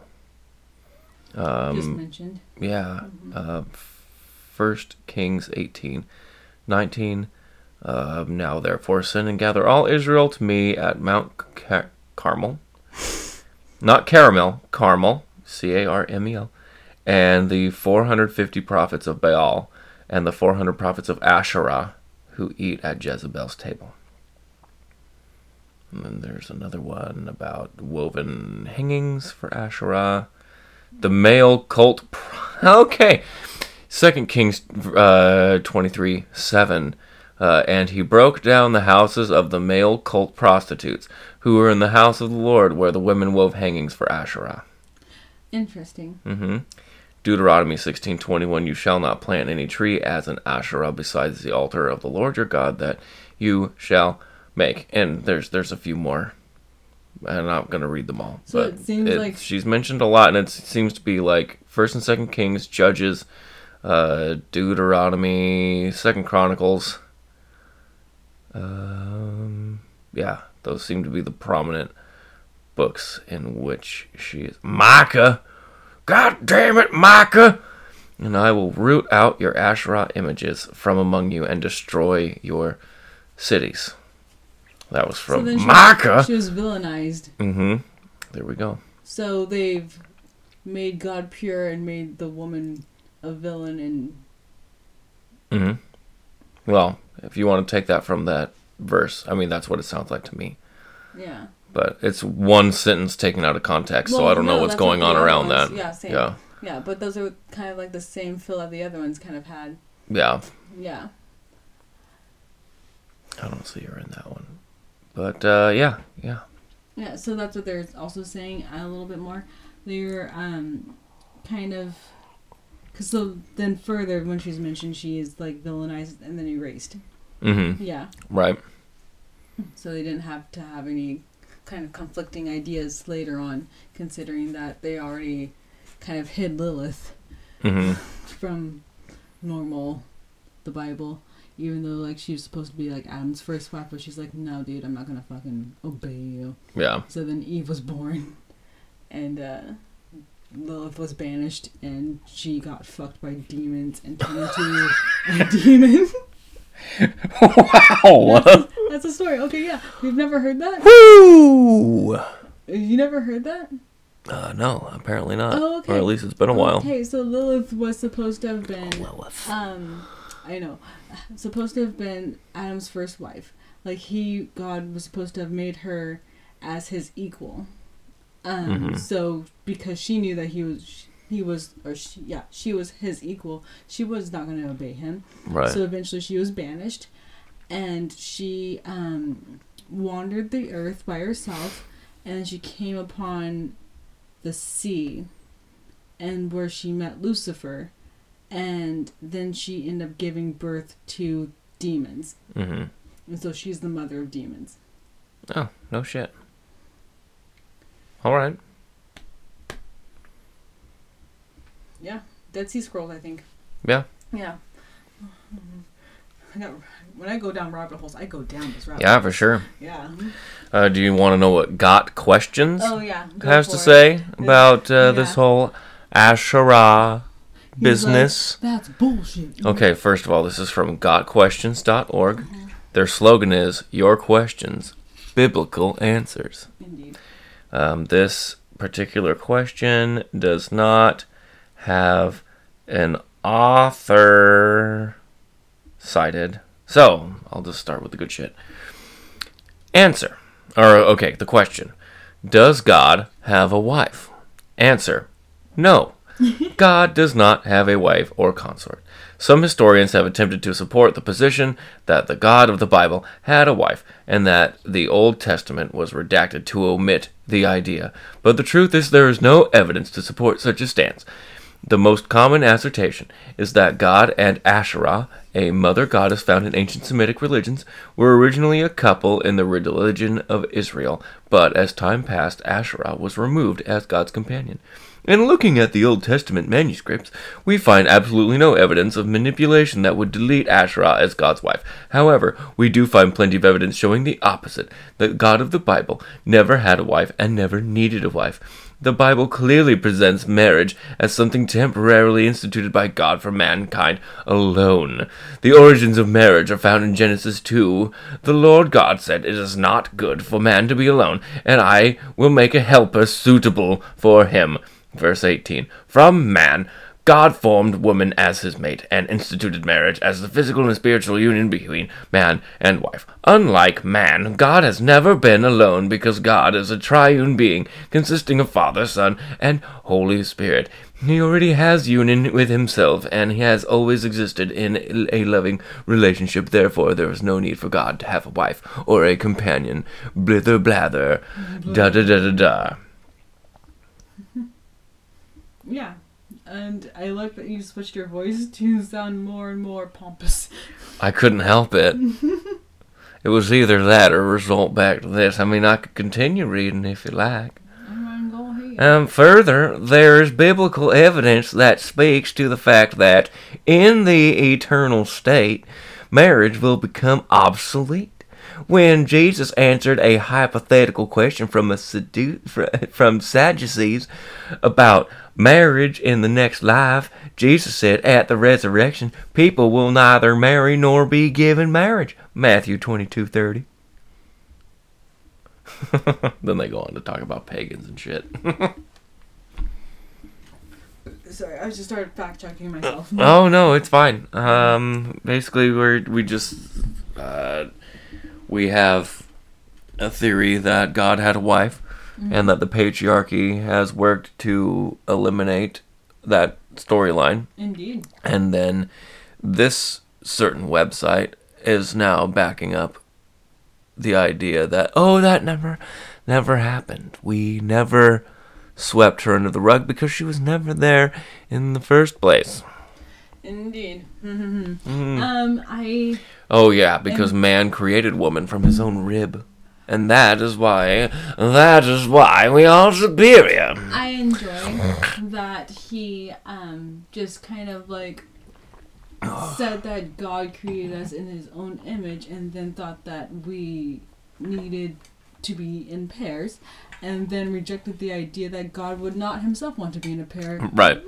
just Um, mentioned yeah. Uh, First Kings 18, 19. Uh, now therefore send and gather all Israel to me at Mount Car- Carmel. Not Caramel, Carmel, C A R M E L. And the 450 prophets of Baal and the 400 prophets of Asherah who eat at Jezebel's table. And then there's another one about woven hangings for Asherah. The male cult. Pr- okay. Second Kings uh, 23 7. Uh, and he broke down the houses of the male cult prostitutes who were in the house of the Lord where the women wove hangings for Asherah. interesting hmm Deuteronomy 16:21 You shall not plant any tree as an Asherah besides the altar of the Lord your God that you shall make. And there's there's a few more. I'm not going to read them all. So but it seems like- she's mentioned a lot and it seems to be like 1st and 2nd Kings, Judges, uh, Deuteronomy, 2nd Chronicles. Um yeah, those seem to be the prominent books in which she is Micah God damn it, Micah! And I will root out your Asherah images from among you and destroy your cities. That was so from she, Micah. she was villainized Mm-hmm. There we go. so they've made god pure and made the woman a villain and Mm-hmm. Well, if you want to take that from that verse, I mean that's what it sounds like to me. yeah But it's one sentence taken out of context, so I don't know what's going on around ones- that. yeah, same. Yeah. yeah but those are kind of like the same feel that the other ones kind of had Yeah. yeah I don't see her in that one. But uh, yeah, yeah. Yeah, so that's what they're also saying a little bit more. They're um, kind of, cause so then further when she's mentioned, she is like villainized and then erased. Mm-hmm. Yeah, Right. so they didn't have to have any kind of conflicting ideas later on, considering that they already kind of hid Lilith Mm-hmm. from normal, the Bible. Even though like she was supposed to be like Adam's first wife, but she's like, no, dude, I'm not gonna fucking obey you. Yeah. So then Eve was born, and uh, Lilith was banished, and she got fucked by demons and turned into a demon. wow. That's a story. Okay, yeah, you've never heard that. Woo! You never heard that? Uh, no, apparently not. Oh, okay. Or at least it's been a while. Okay, so Lilith was supposed to have been, Lilith. um, I know, supposed to have been Adam's first wife. Like he, God was supposed to have made her as his equal. Um, Mhm. so because she knew that he was, he was, or she, yeah, she was his equal. She was not going to obey him. Right. So eventually she was banished and she um, wandered the earth by herself and she came upon the sea and where she met Lucifer and then she ended up giving birth to demons. mm-hmm. And so she's the mother of demons. Oh, no shit. All right. Yeah. Dead Sea Scrolls, I think. Yeah. Yeah. I got, when I go down rabbit holes, I go down this rabbit Yeah, for sure. Yeah. Uh, do you want to know what Got Questions Oh, yeah. go has to it. say about uh, this whole Asherah He's business? like, That's bullshit. Okay, first of all, this is from gotquestions.org. Mm-hmm. Their slogan is Your Questions, Biblical Answers. Indeed. Um, this particular question does not have an author cited. So, I'll just start with the good shit. Answer. Or, okay, the question Does God have a wife? Answer. No. God does not have a wife or consort. Some historians have attempted to support the position that the God of the Bible had a wife and that the Old Testament was redacted to omit the idea, but the truth is there is no evidence to support such a stance. The most common assertion is that God and Asherah, a mother goddess found in ancient Semitic religions, were originally a couple in the religion of Israel, but as time passed, Asherah was removed as God's companion. In looking at the Old Testament manuscripts, we find absolutely no evidence of manipulation that would delete Asherah as God's wife. However, we do find plenty of evidence showing the opposite that God of the Bible never had a wife and never needed a wife. The Bible clearly presents marriage as something temporarily instituted by God for mankind alone. The origins of marriage are found in Genesis 2. The Lord God said, It is not good for man to be alone, and I will make a helper suitable for him. Verse 18 From man, God formed woman as his mate and instituted marriage as the physical and spiritual union between man and wife. Unlike man, God has never been alone because God is a triune being consisting of Father, Son, and Holy Spirit. He already has union with himself and he has always existed in a loving relationship. Therefore, there is no need for God to have a wife or a companion. Blither blather. Da da da da da. Yeah. And I like that you switched your voice to sound more and more pompous. I couldn't help it. it was either that or result back to this. I mean, I could continue reading if you like. Um, further, there is biblical evidence that speaks to the fact that in the eternal state, marriage will become obsolete. When Jesus answered a hypothetical question from a sedu- from Sadducees about marriage in the next life, Jesus said, "At the resurrection, people will neither marry nor be given marriage." Matthew twenty-two thirty. then they go on to talk about pagans and shit. Sorry, I just started fact checking myself. Oh no, it's fine. Um, basically, we're we just uh, we have a theory that God had a wife, and that the patriarchy has worked to eliminate that storyline, Indeed. and then this certain website is now backing up the idea that oh that never never happened. We never swept her under the rug because she was never there in the first place. Indeed. Mm. Um, I Oh yeah, because man created woman from his own rib. And that is why that is why we are superior. I enjoy that he um just kind of like said that God created us in his own image and then thought that we needed to be in pairs and then rejected the idea that God would not himself want to be in a pair. Right.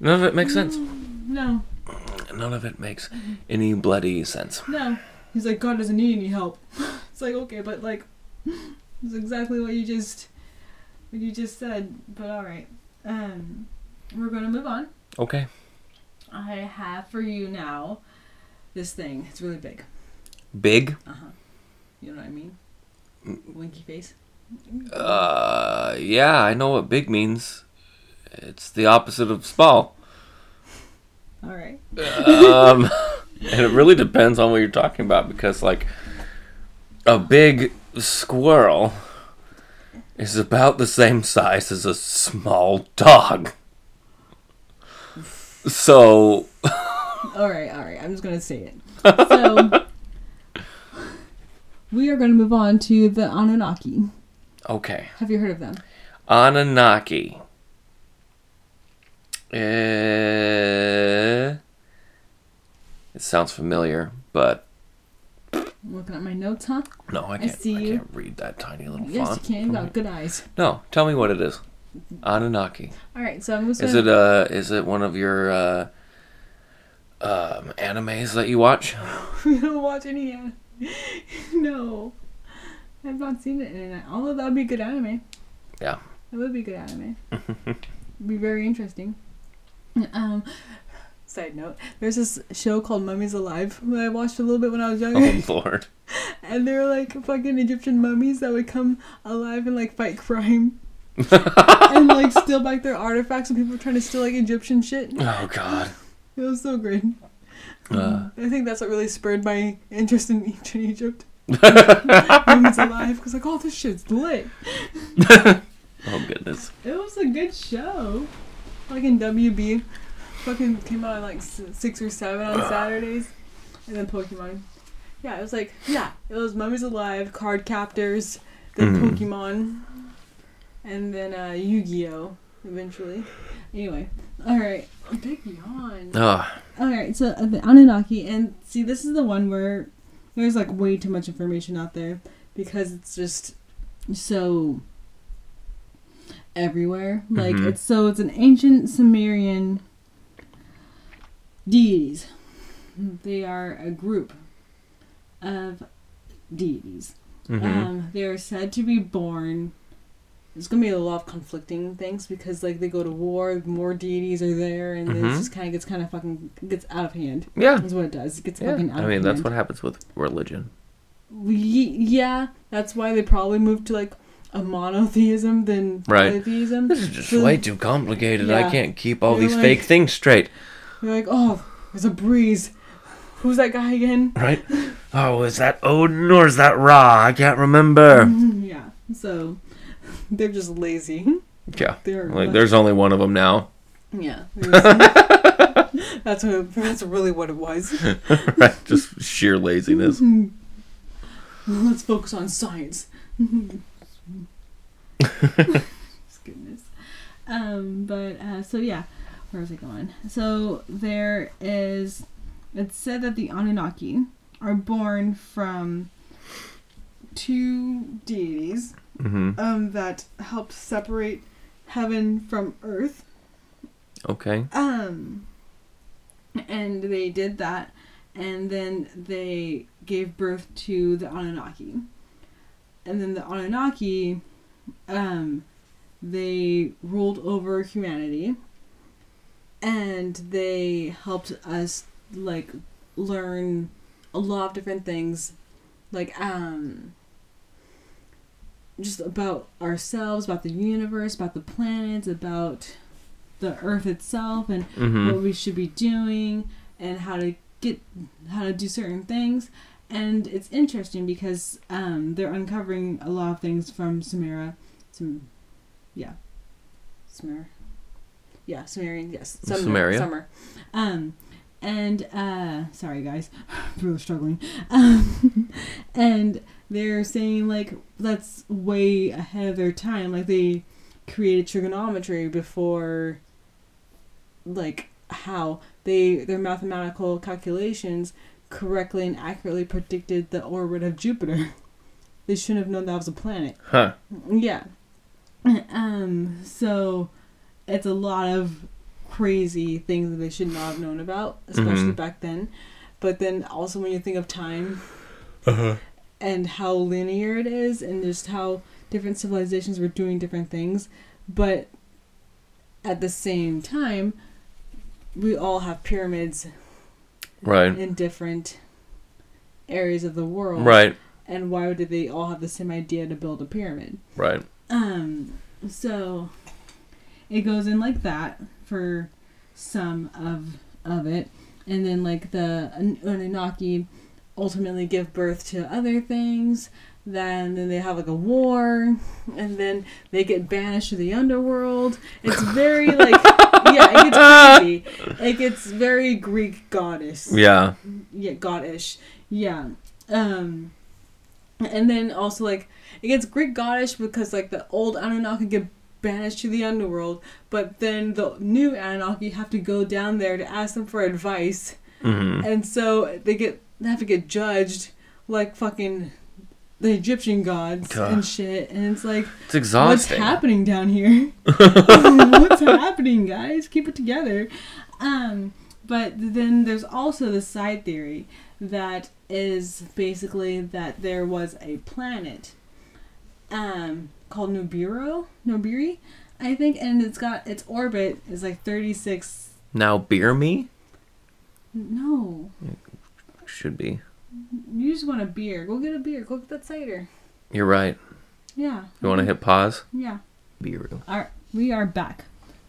None of it makes sense. No, None of it makes any bloody sense. no. He's like, God doesn't need any help. Like, okay, but like it's exactly what you just what you just said. But alright. Um we're gonna move on. Okay. I have for you now this thing. It's really big. Big? Uh huh. You know what I mean? Winky face. Uh yeah, I know what big means. It's the opposite of small. All right. um, and it really depends on what you're talking about because, like, a big squirrel is about the same size as a small dog. So, All right. All right. I'm just gonna say it. So we are gonna move on to the Anunnaki. okay. Have you heard of them? Anunnaki. Uh, it sounds familiar, but I'm looking at my notes, huh? no, I I can't. I, see you. can't read that tiny little Yes, you can. You got good eyes. No, tell me what it is. Anunnaki. All right. So I'm just Is it uh is it one of your uh um animes that you watch? we don't watch any. uh, no. I've not seen it in. Although that would be a good anime. Yeah. It would be a good anime. be very interesting. Um, side note: There's this show called Mummies Alive that I watched a little bit when I was younger, Oh lord. and they were like fucking Egyptian mummies that would come alive and like fight crime. and like steal back their artifacts and people were trying to steal like Egyptian shit. Oh god. It was so great. Uh. I think that's what really spurred my interest in ancient Egypt. Mummies alive, because like, oh, this shit's lit. Oh goodness. It was a good show. Like in WB, fucking came out at like six or seven on Saturdays, and then Pokemon. Yeah, it was like yeah, it was Mummies Alive, Card Captors, then Mhm. Pokemon, and then uh, Yu-Gi-Oh. Eventually. Anyway, all right, big yawn. Oh. All right, so uh, the Anunnaki, and see, this is the one where there's like way too much information out there because it's just so everywhere. Like Mhm. it's so it's an ancient Sumerian deities. They are a group of deities. hmm Um, they are said to be born. There's gonna be a lot of conflicting things because like they go to war, more deities are there, and Mhm. it just kind of gets kind of fucking gets out of hand. yeah. That's what it does. It gets Yeah. fucking out of hand. I mean, hand. that's what happens with religion. We, yeah, that's why they probably moved to like a monotheism than Right. polytheism. This is just So- way too complicated. I can't keep all You're these like- fake things straight. You're like, oh, there's a breeze. Who's that guy again? Right? Oh, is that Odin or is that Ra? I can't remember. yeah. So they're just lazy. Yeah. They're Like, there's only one of them now. Yeah. that's what. That's really what it was. right? Just sheer laziness. Let's focus on science. Goodness. Um, but uh, so yeah, where was I going? So there is. It's said that the Anunnaki are born from two deities hmm um, that helped separate heaven from earth. Okay. Um, and they did that, and then they gave birth to the Anunnaki. And then the Anunnaki, um, they ruled over humanity, and they helped us like learn a lot of different things, like um, just about ourselves, about the universe, about the planets, about the earth itself and hmm what we should be doing and how to get how to do certain things. And it's interesting because um, they're uncovering a lot of things from Samira. some yeah. Sumer yeah Sumerian yes Summer, Sumeria. summer um and uh sorry guys really struggling um and they're saying like that's way ahead of their time like they created trigonometry before like how they their mathematical calculations correctly and accurately predicted the orbit of Jupiter. They shouldn't have known that was a planet. Huh. Yeah. Um so it's a lot of crazy things that they should not have known about, especially Mhm. back then. But then also when you think of time Uh-huh. and how linear it is and just how different civilizations were doing different things but at the same time we all have pyramids Right. in different areas of the world Right. and why did they all have the same idea to build a pyramid Right. um so it goes in like that for some of of it. And then like the An- Anunnaki ultimately give birth to other things. Then then they have like a war. And then they get banished to the underworld. It's very like yeah it gets crazy it gets very greek goddess. Yeah. yeah goddish yeah. Um and then also like it gets greek goddess because like the old anunnaki get banished to the underworld but then the new anunnaki have to go down there to ask them for advice. Hmm and so they get they have to get judged like fucking the egyptian gods God. and shit. And it's like It's exhausting. what's happening down here? What's happening guys? Keep it together. Um but then there's also the side theory that is basically that there was a planet. Um, called Nibiru, Nobiri, I think, and it's got its orbit is like 36. Now beer me No, should be. you just want a beer. Go get a beer. Go get that cider. You're right. Yeah. You want to hit pause? Yeah. Beer. All right, we are back.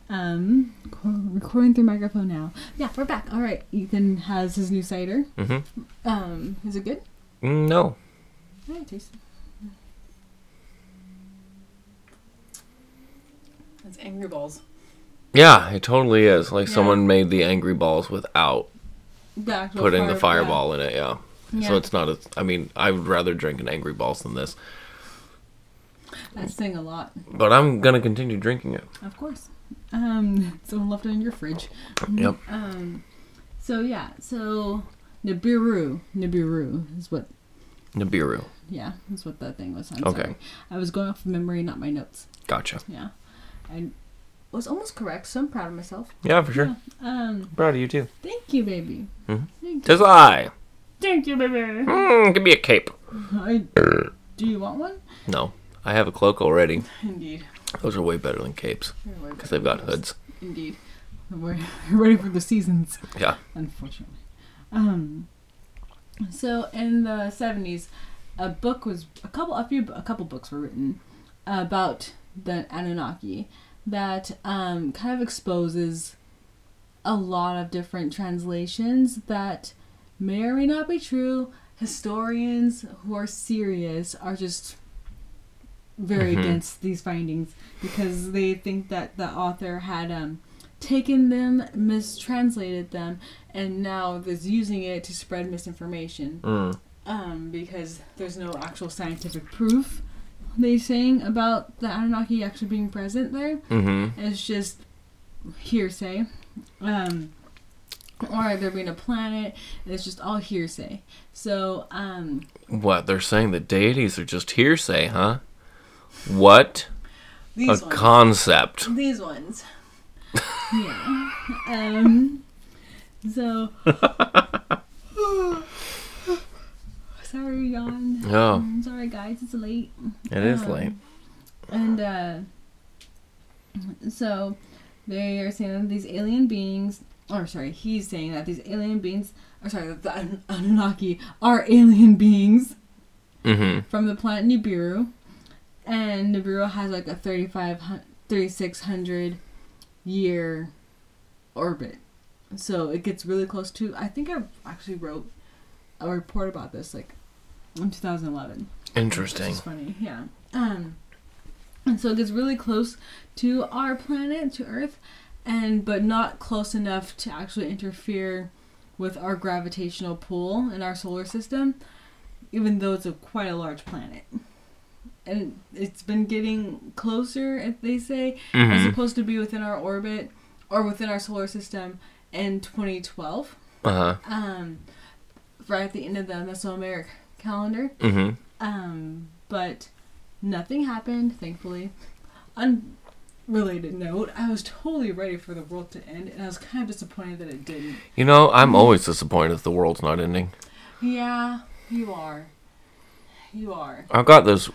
Um, recording through microphone now. Yeah, we're back. All right, Ethan has his new cider. Mm-hmm. Um, is it good? Mm, no. All right, taste. it. That's Angry Balls. Yeah, it totally is. Like Yeah. someone made the angry balls without The putting the fire- fireball in it. Yeah. Yeah. So it's not as. I mean, I would rather drink an angry balls than this, I sing a lot, but I'm gonna continue drinking it. of course. Um, someone left it in your fridge. Yep. Um, so yeah, so Nibiru, Nibiru is what. Nibiru. Yeah, that's what that thing was. I'm Okay. sorry. I was going off of memory, not my notes. Gotcha. Yeah, I was almost correct, so I'm proud of myself. Yeah, for sure. Yeah. Um, Proud of you too. thank you, baby. Mm-hmm. Thank you. Tis I. Thank you, baby. Mm, give me a cape. I, do you want one? No, I have a cloak already. Indeed. Those are way better than capes because they've got hoods. Indeed. We're ready for the seasons, Yeah. unfortunately. Um, so in the seventies, a book was a couple, a few, a couple books were written about the Anunnaki that um, kind of exposes a lot of different translations that may or may not be true. Historians who are serious are just very Mhm. against these findings because they think that the author had um, taken them, mistranslated them, and now is using it to spread misinformation. Mm. Um, because there's no actual scientific proof they saying about the Anunnaki actually being present there. Mm-hmm. It's just hearsay. Um, or there being a planet. It's just all hearsay. So, um, What they're saying the deities are just hearsay, huh? What these a ones. concept. these ones. yeah. Um. So. sorry, yawn. Oh, Um, sorry, guys. It's late. it is Um, late. And uh, so they are saying that these alien beings, or sorry, he's saying that these alien beings, or sorry, that the An- Anunnaki are alien beings Mm-hmm. from the planet Nibiru. And Nibiru has like a 35, 3600 year orbit. So it gets really close to, I think I actually wrote a report about this like in 2011. Interesting. Which funny, yeah. Um, and so it gets really close to our planet, to Earth, and but not close enough to actually interfere with our gravitational pull in our solar system, even though it's a quite a large planet. And it's been getting closer, if they say, it's Mm-hmm. supposed to be within our orbit or within our solar system in 2012. Uh huh. Um, right at the end of the Mesoameric calendar. Mm-hmm. Um, but nothing happened, thankfully. Unrelated note, I was totally ready for the world to end, and I was kind of disappointed that it didn't. You know, I'm always disappointed if the world's not ending. Yeah, you are. You are. I've got this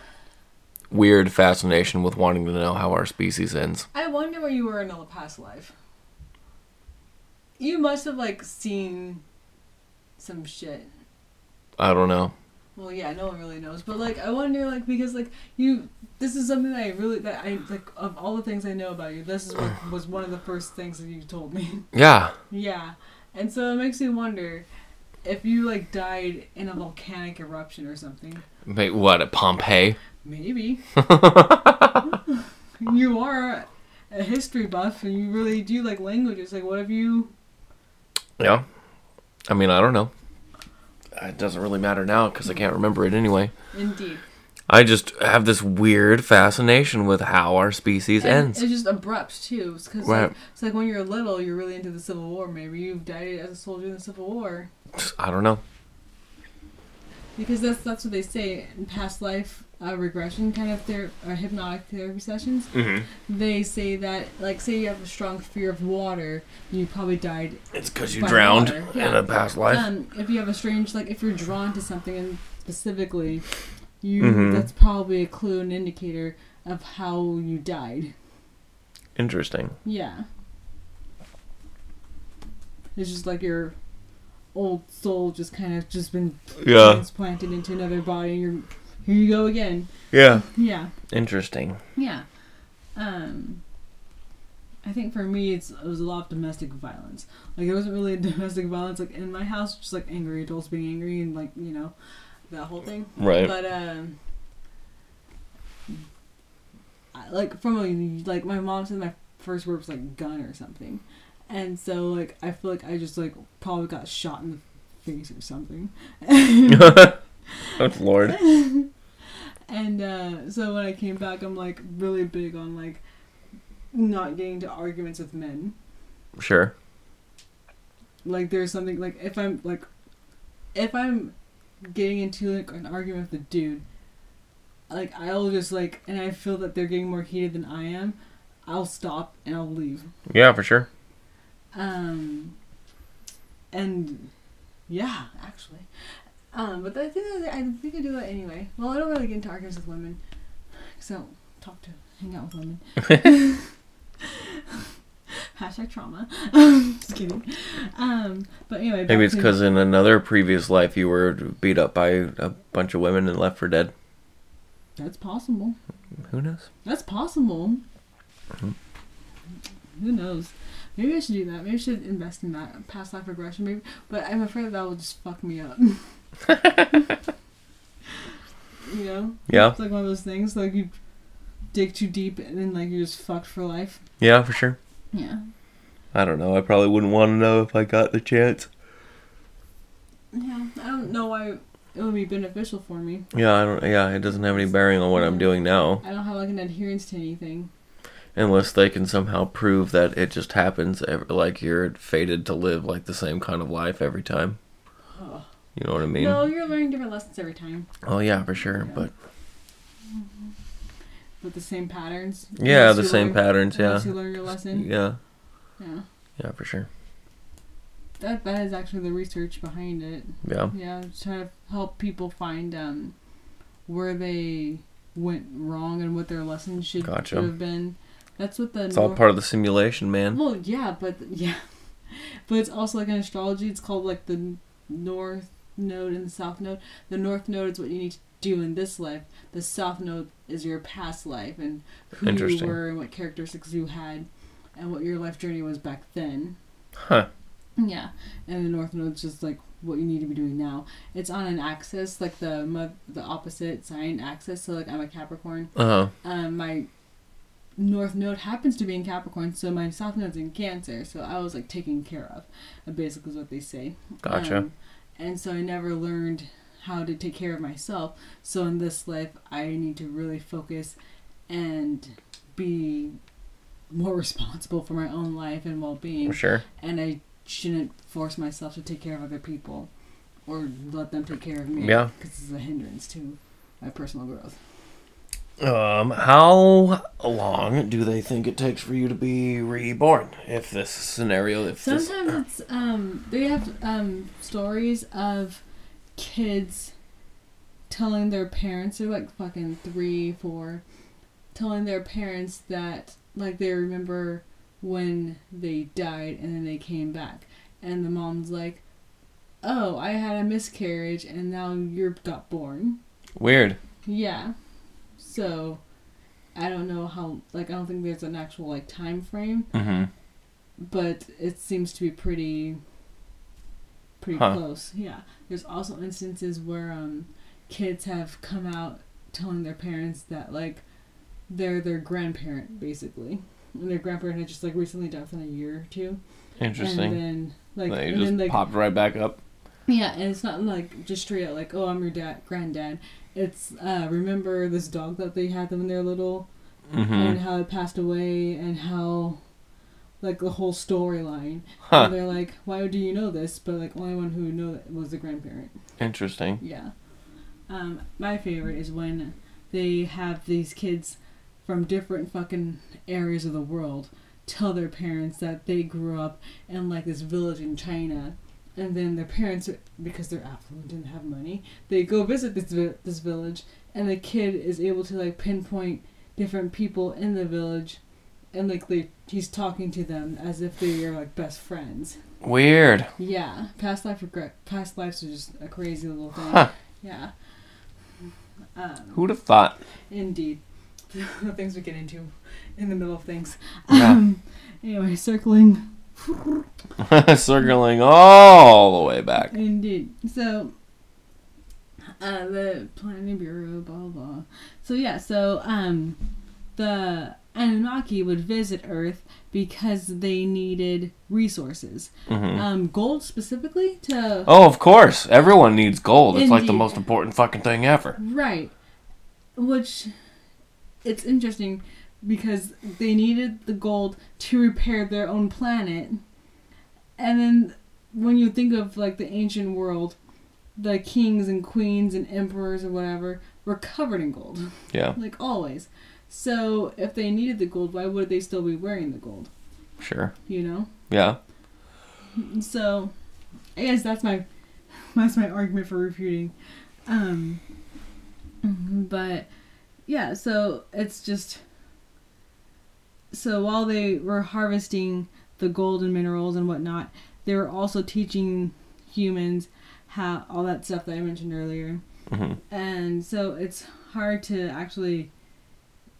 weird fascination with wanting to know how our species ends. I wonder where you were in a past life. You must have, like, seen some shit. I don't know. Well, yeah, no one really knows, but like, I wonder, like, because like you, this is something that I really that I like of all the things I know about you. This is what was one of the first things that you told me. Yeah. Yeah, and so it makes me wonder if you like died in a volcanic eruption or something. Wait, what? At Pompeii? Maybe you are a history buff and you really do like languages. Like, what if you? Yeah. I mean, I don't know. It doesn't really matter now because I can't remember it anyway. Indeed. I just have this weird fascination with how our species And ends. It's just abrupt too, because Right. like, it's like when you're little, you're really into the Civil War. Maybe you've died as a soldier in the Civil War, I don't know. because that's that's what they say in past life uh, regression kind of ther- or hypnotic therapy sessions. Mm-hmm. They say that like say you have a strong fear of water, you probably died. It's because you drowned water, in a past life. Um, if you have a strange like if you're drawn to something and specifically, you Mhm. that's probably a clue and indicator of how you died. Interesting. Yeah. It's just like your old soul just kind of just been Yeah. transplanted into another body and you're here you go again. Yeah. Yeah. Interesting. Yeah. Um I think for me it's it was a lot of domestic violence. Like it wasn't really domestic violence like in my house, just like angry adults being angry and like, you know, that whole thing. Right. But um I- like from a like my mom said my first word was like gun or something. And so like I feel like I just like probably got shot in the face or something. oh Lord. And uh, so when I came back, I'm like really big on like not getting into arguments with men. Sure. Like there's something like if I'm like if I'm getting into like an argument with a dude, like I'll just like and I feel that they're getting more heated than I am, I'll stop and I'll leave. Yeah, for sure. Um, and yeah, actually. Um, but I think I think I do that anyway. Well, I don't really get into arguments with women, because I don't talk to, hang out with women. Hashtag trauma. Just kidding. Um, but anyway. Maybe it's because in another previous life you were beat up by a bunch of women and left for dead. That's possible. Who knows? That's possible. Mhm. Who knows? Maybe I should do that. Maybe I should invest in that past life regression. Maybe, but I'm afraid that, that will just fuck me up. You know, Yeah. it's like one of those things. Like you dig too deep and then like you're just fucked for life. Yeah, for sure. Yeah. I don't know. I probably wouldn't want to know if I got the chance. Yeah. I don't know why it would be beneficial for me. Yeah, I don't. Yeah, it doesn't have any bearing on what I'm doing now, I don't have like an adherence to anything. unless they can somehow prove that it just happens. ev- Like you're fated to live like the same kind of life every time. Ugh. You know what I mean? no, you're learning different lessons every time. Oh yeah, for sure. Yeah. But With the same patterns. yeah, the same learn- patterns. Yeah. You learn your lesson. Yeah. Yeah. Yeah, for sure. That that is actually the research behind it. Yeah. Yeah, trying to help people find um where they went wrong and what their lessons should, Gotcha. should have been. That's what the It's all part of the simulation, man. Well, yeah, but yeah, but it's also like in astrology. It's called like the North Node and the South Node. The North Node is what you need to do in this life. The South Node is your past life and who you were and what characteristics you had, and what your life journey was back then. Huh. Yeah, and the North Node's just like what you need to be doing now. It's on an axis, like the mo- the opposite sign axis. So like I'm a Capricorn. Uh huh. Um, my North Node happens to be in Capricorn, so my South Node's in Cancer. So I was like taken care of. Basically, is what they say. Gotcha. Um, and so I never learned how to take care of myself. So in this life, I need to really focus and be more responsible for my own life and well-being For sure. and I shouldn't force myself to take care of other people or let them take care of me. Yeah. Because it's a hindrance to my personal growth. Um, how long do they think it takes for you to be reborn? If this scenario, if this, Sometimes it's um they have um stories of kids telling their parents they're like fucking three, four, telling their parents that like they remember when they died and then they came back. And the mom's like, Oh, I had a miscarriage and now you got born. weird. Yeah. So I don't know how like I don't think there's an actual like time frame, Mm-hmm. but it seems to be pretty pretty Huh. close. Yeah. There's also instances where um kids have come out telling their parents that like they're their grandparent basically. And their grandparent had just like recently died within a year or two. Interesting. And then like they and just then like popped right back up. Yeah, and it's not like just straight out like, oh, I'm your dad, granddad. It's uh, remember this dog that they had them when they were little, Mm-hmm. and how it passed away, and how, like the whole storyline. Huh. And they're like, why do you know this? But like, only one who would know that was the grandparent. Interesting. Yeah. Um, my favorite is when they have these kids from different fucking areas of the world tell their parents that they grew up in like this village in China and then their parents, because they're affluent and have money, they go visit this vi- this village, and the kid is able to like pinpoint different people in the village, and like they he's talking to them as if they are like best friends. Weird. Yeah, past life regret. Past lives are just a crazy little thing. Huh. Yeah. Um, Who'd have thought? Indeed. the things we get into in the middle of things. Yeah. Um, anyway, circling. Circling all the way back. Indeed. So, uh, the Planning Bureau, blah, blah. So, yeah, so, um, the Anunnaki would visit Earth because they needed resources. hmm Um, gold specifically to. Oh, of course. Everyone needs gold. It's like the most important fucking thing ever. Right. Which it's interesting because they needed the gold to repair their own planet. And then when you think of like the ancient world, the kings and queens and emperors or whatever were covered in gold, Yeah, like always. So if they needed the gold, why would they still be wearing the gold? sure. You know? Yeah. So, I guess that's my that's my argument for refuting. Um, but yeah, so it's just so while they were harvesting the gold and minerals and whatnot, they were also teaching humans how all that stuff that I mentioned earlier. hmm And so it's hard to actually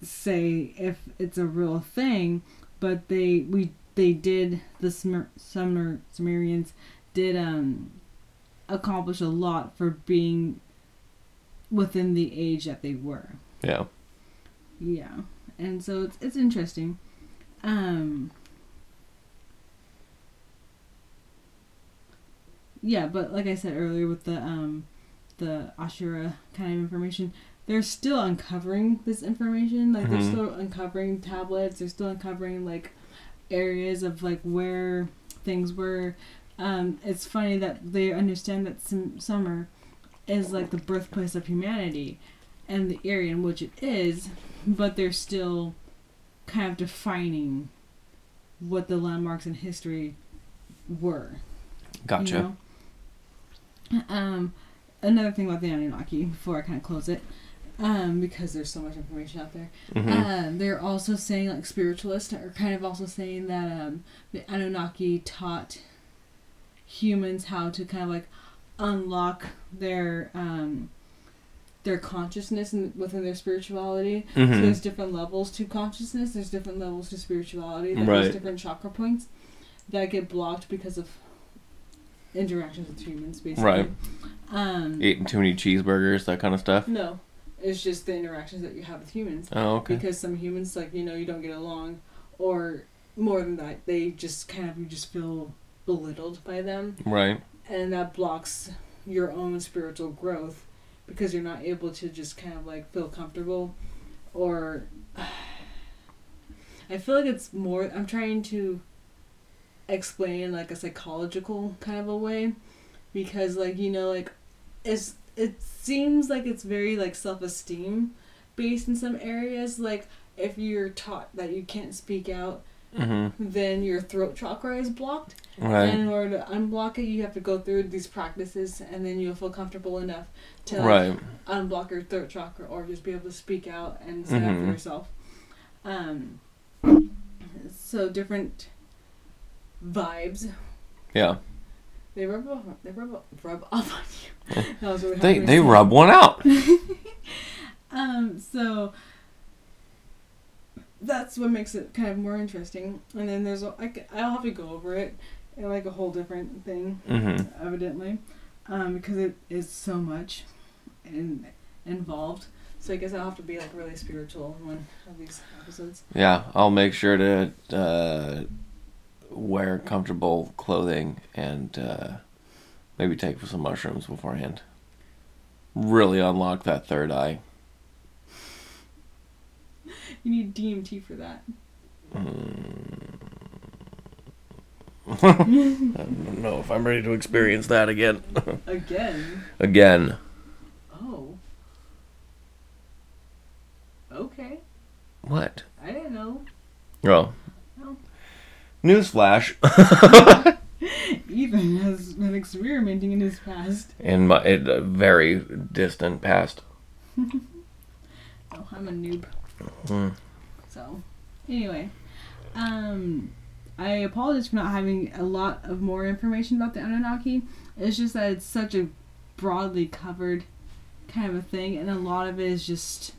say if it's a real thing, but they we they did the Sumer, Sumer Sumerians did um accomplish a lot for being within the age that they were. Yeah. Yeah. And so it's it's interesting. Um Yeah, but like I said earlier with the um the Asherah kind of information, they're still uncovering this information. Like they're Mhm. still uncovering tablets, they're still uncovering like areas of like where things were. Um it's funny that they understand that Sum- Sumer is like the birthplace of humanity and the area in which it is, but they're still kind of defining what the landmarks in history were. Gotcha. You know? Um, another thing about the Anunnaki before I kind of close it, um, because there's so much information out there. hmm Um, they're also saying like spiritualists are kind of also saying that um, the Anunnaki taught humans how to kind of like unlock their um, their consciousness and within their spirituality. So hmm there's different levels to consciousness. There's different levels to spirituality. Right. There's different chakra points that get blocked because of interactions with humans, basically. Right. Um, Eating too many cheeseburgers, that kind of stuff. no, it's just the interactions that you have with humans. Oh, okay. Because some humans, like you know, you don't get along, or more than that, they just kind of you just feel belittled by them, Right. and that blocks your own spiritual growth because you're not able to just kind of like feel comfortable or I feel like it's more I'm trying to explain in like a psychological kind of a way because like you know like it's it seems like it's very like self-esteem based in some areas like if you're taught that you can't speak out hmm then your throat chakra is blocked Right. and in order to unblock it, you have to go through these practices, and then you'll feel comfortable enough to like, Right. unblock your throat chakra, or just be able to speak out and stand up Mhm. for yourself. Um, so different vibes. Yeah. They rub off. They rub off, rub off on you. that was really They for me to they rub one out. Um, so that's what makes it kind of more interesting. And then there's i'll have to go over it in like a whole different thing, hmm evidently, um, because it is so much in, involved. So I guess I'll have to be like really spiritual in one of these episodes. Yeah, I'll make sure to uh, wear comfortable clothing and uh, maybe take some mushrooms beforehand. Really unlock that third eye. You need DMT for that. Hmm. I don't know if I'm ready to experience that again. Again. again. Oh. Okay. What? I didn't know. Oh. Oh. Newsflash. Ethan has been experimenting in his past. In my in a very distant past. Oh, I'm a noob. Mm. So, anyway, um, I apologize for not having a lot of more information about the Anunnaki. It's just that it's such a broadly covered kind of a thing, and a lot of it is just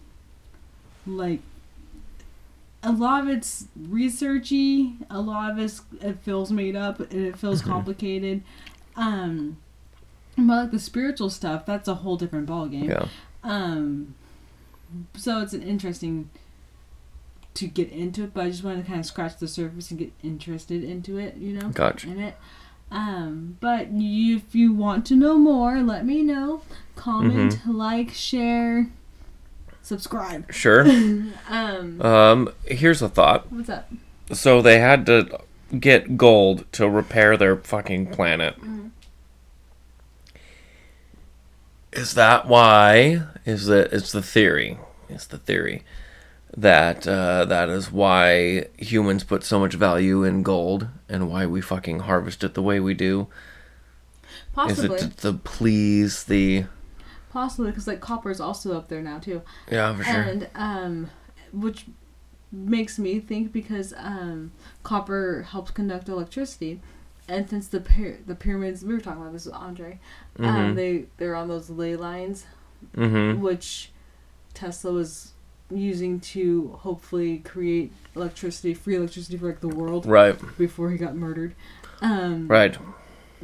like a lot of it's researchy. A lot of it's it feels made up and it feels complicated. Um, but like the spiritual stuff, that's a whole different ballgame. Yeah. Um, so it's an interesting to get into it, but I just wanted to kind of scratch the surface and get interested into it, you know, Gotcha. in it. Um, but you, if you want to know more, let me know. Comment, Mm-hmm. like, share, subscribe. Sure. um, Um, here's a thought. what's up? So they had to get gold to repair their fucking planet. Mhm. Is that why? Is the it's the theory? It's the theory that uh, that is why humans put so much value in gold and why we fucking harvest it the way we do? Possibly, Is it to, to please the? possibly, because like copper is also up there now too. Yeah, for sure. and um, which makes me think because um, copper helps conduct electricity, and since the pyra- the pyramids we were talking about this with Andre, um, Mhm. they they're on those ley lines, Mm-hmm. which Tesla was using to hopefully create electricity, free electricity for like the world Right. before he got murdered. Um, Right.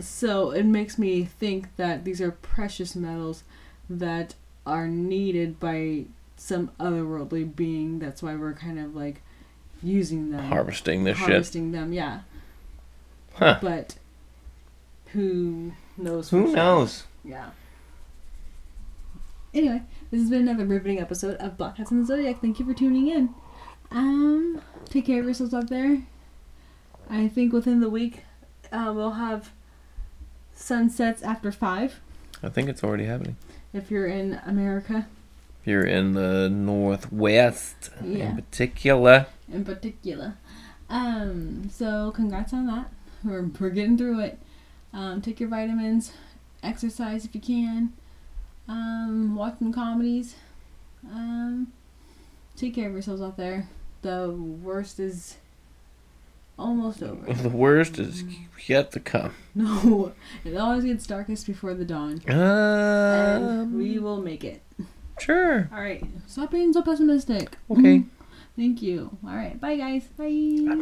so it makes me think that these are precious metals that are needed by some otherworldly being. That's why we're kind of like using them, Harvesting this shit. harvesting them. Yeah, Huh. but who knows? Who sure? knows? Yeah. Anyway, this has been another riveting episode of Black Cats in the Zodiac. Thank you for tuning in. Um, take care of yourselves out there. I think within the week, uh, we'll have sunsets after five. I think it's already happening. If you're in America, If you're in the northwest, Yeah. in particular. in particular. Um, so congrats on that. We're we're getting through it. Um, take your vitamins, exercise if you can. Um, watch some comedies. Um, take care of yourselves out there. The worst is almost over. The worst is yet to come. no, it always gets darkest before the dawn, and Um, we will make it. sure. All right, stop being so pessimistic. Okay. Thank you. All right, bye guys. Bye.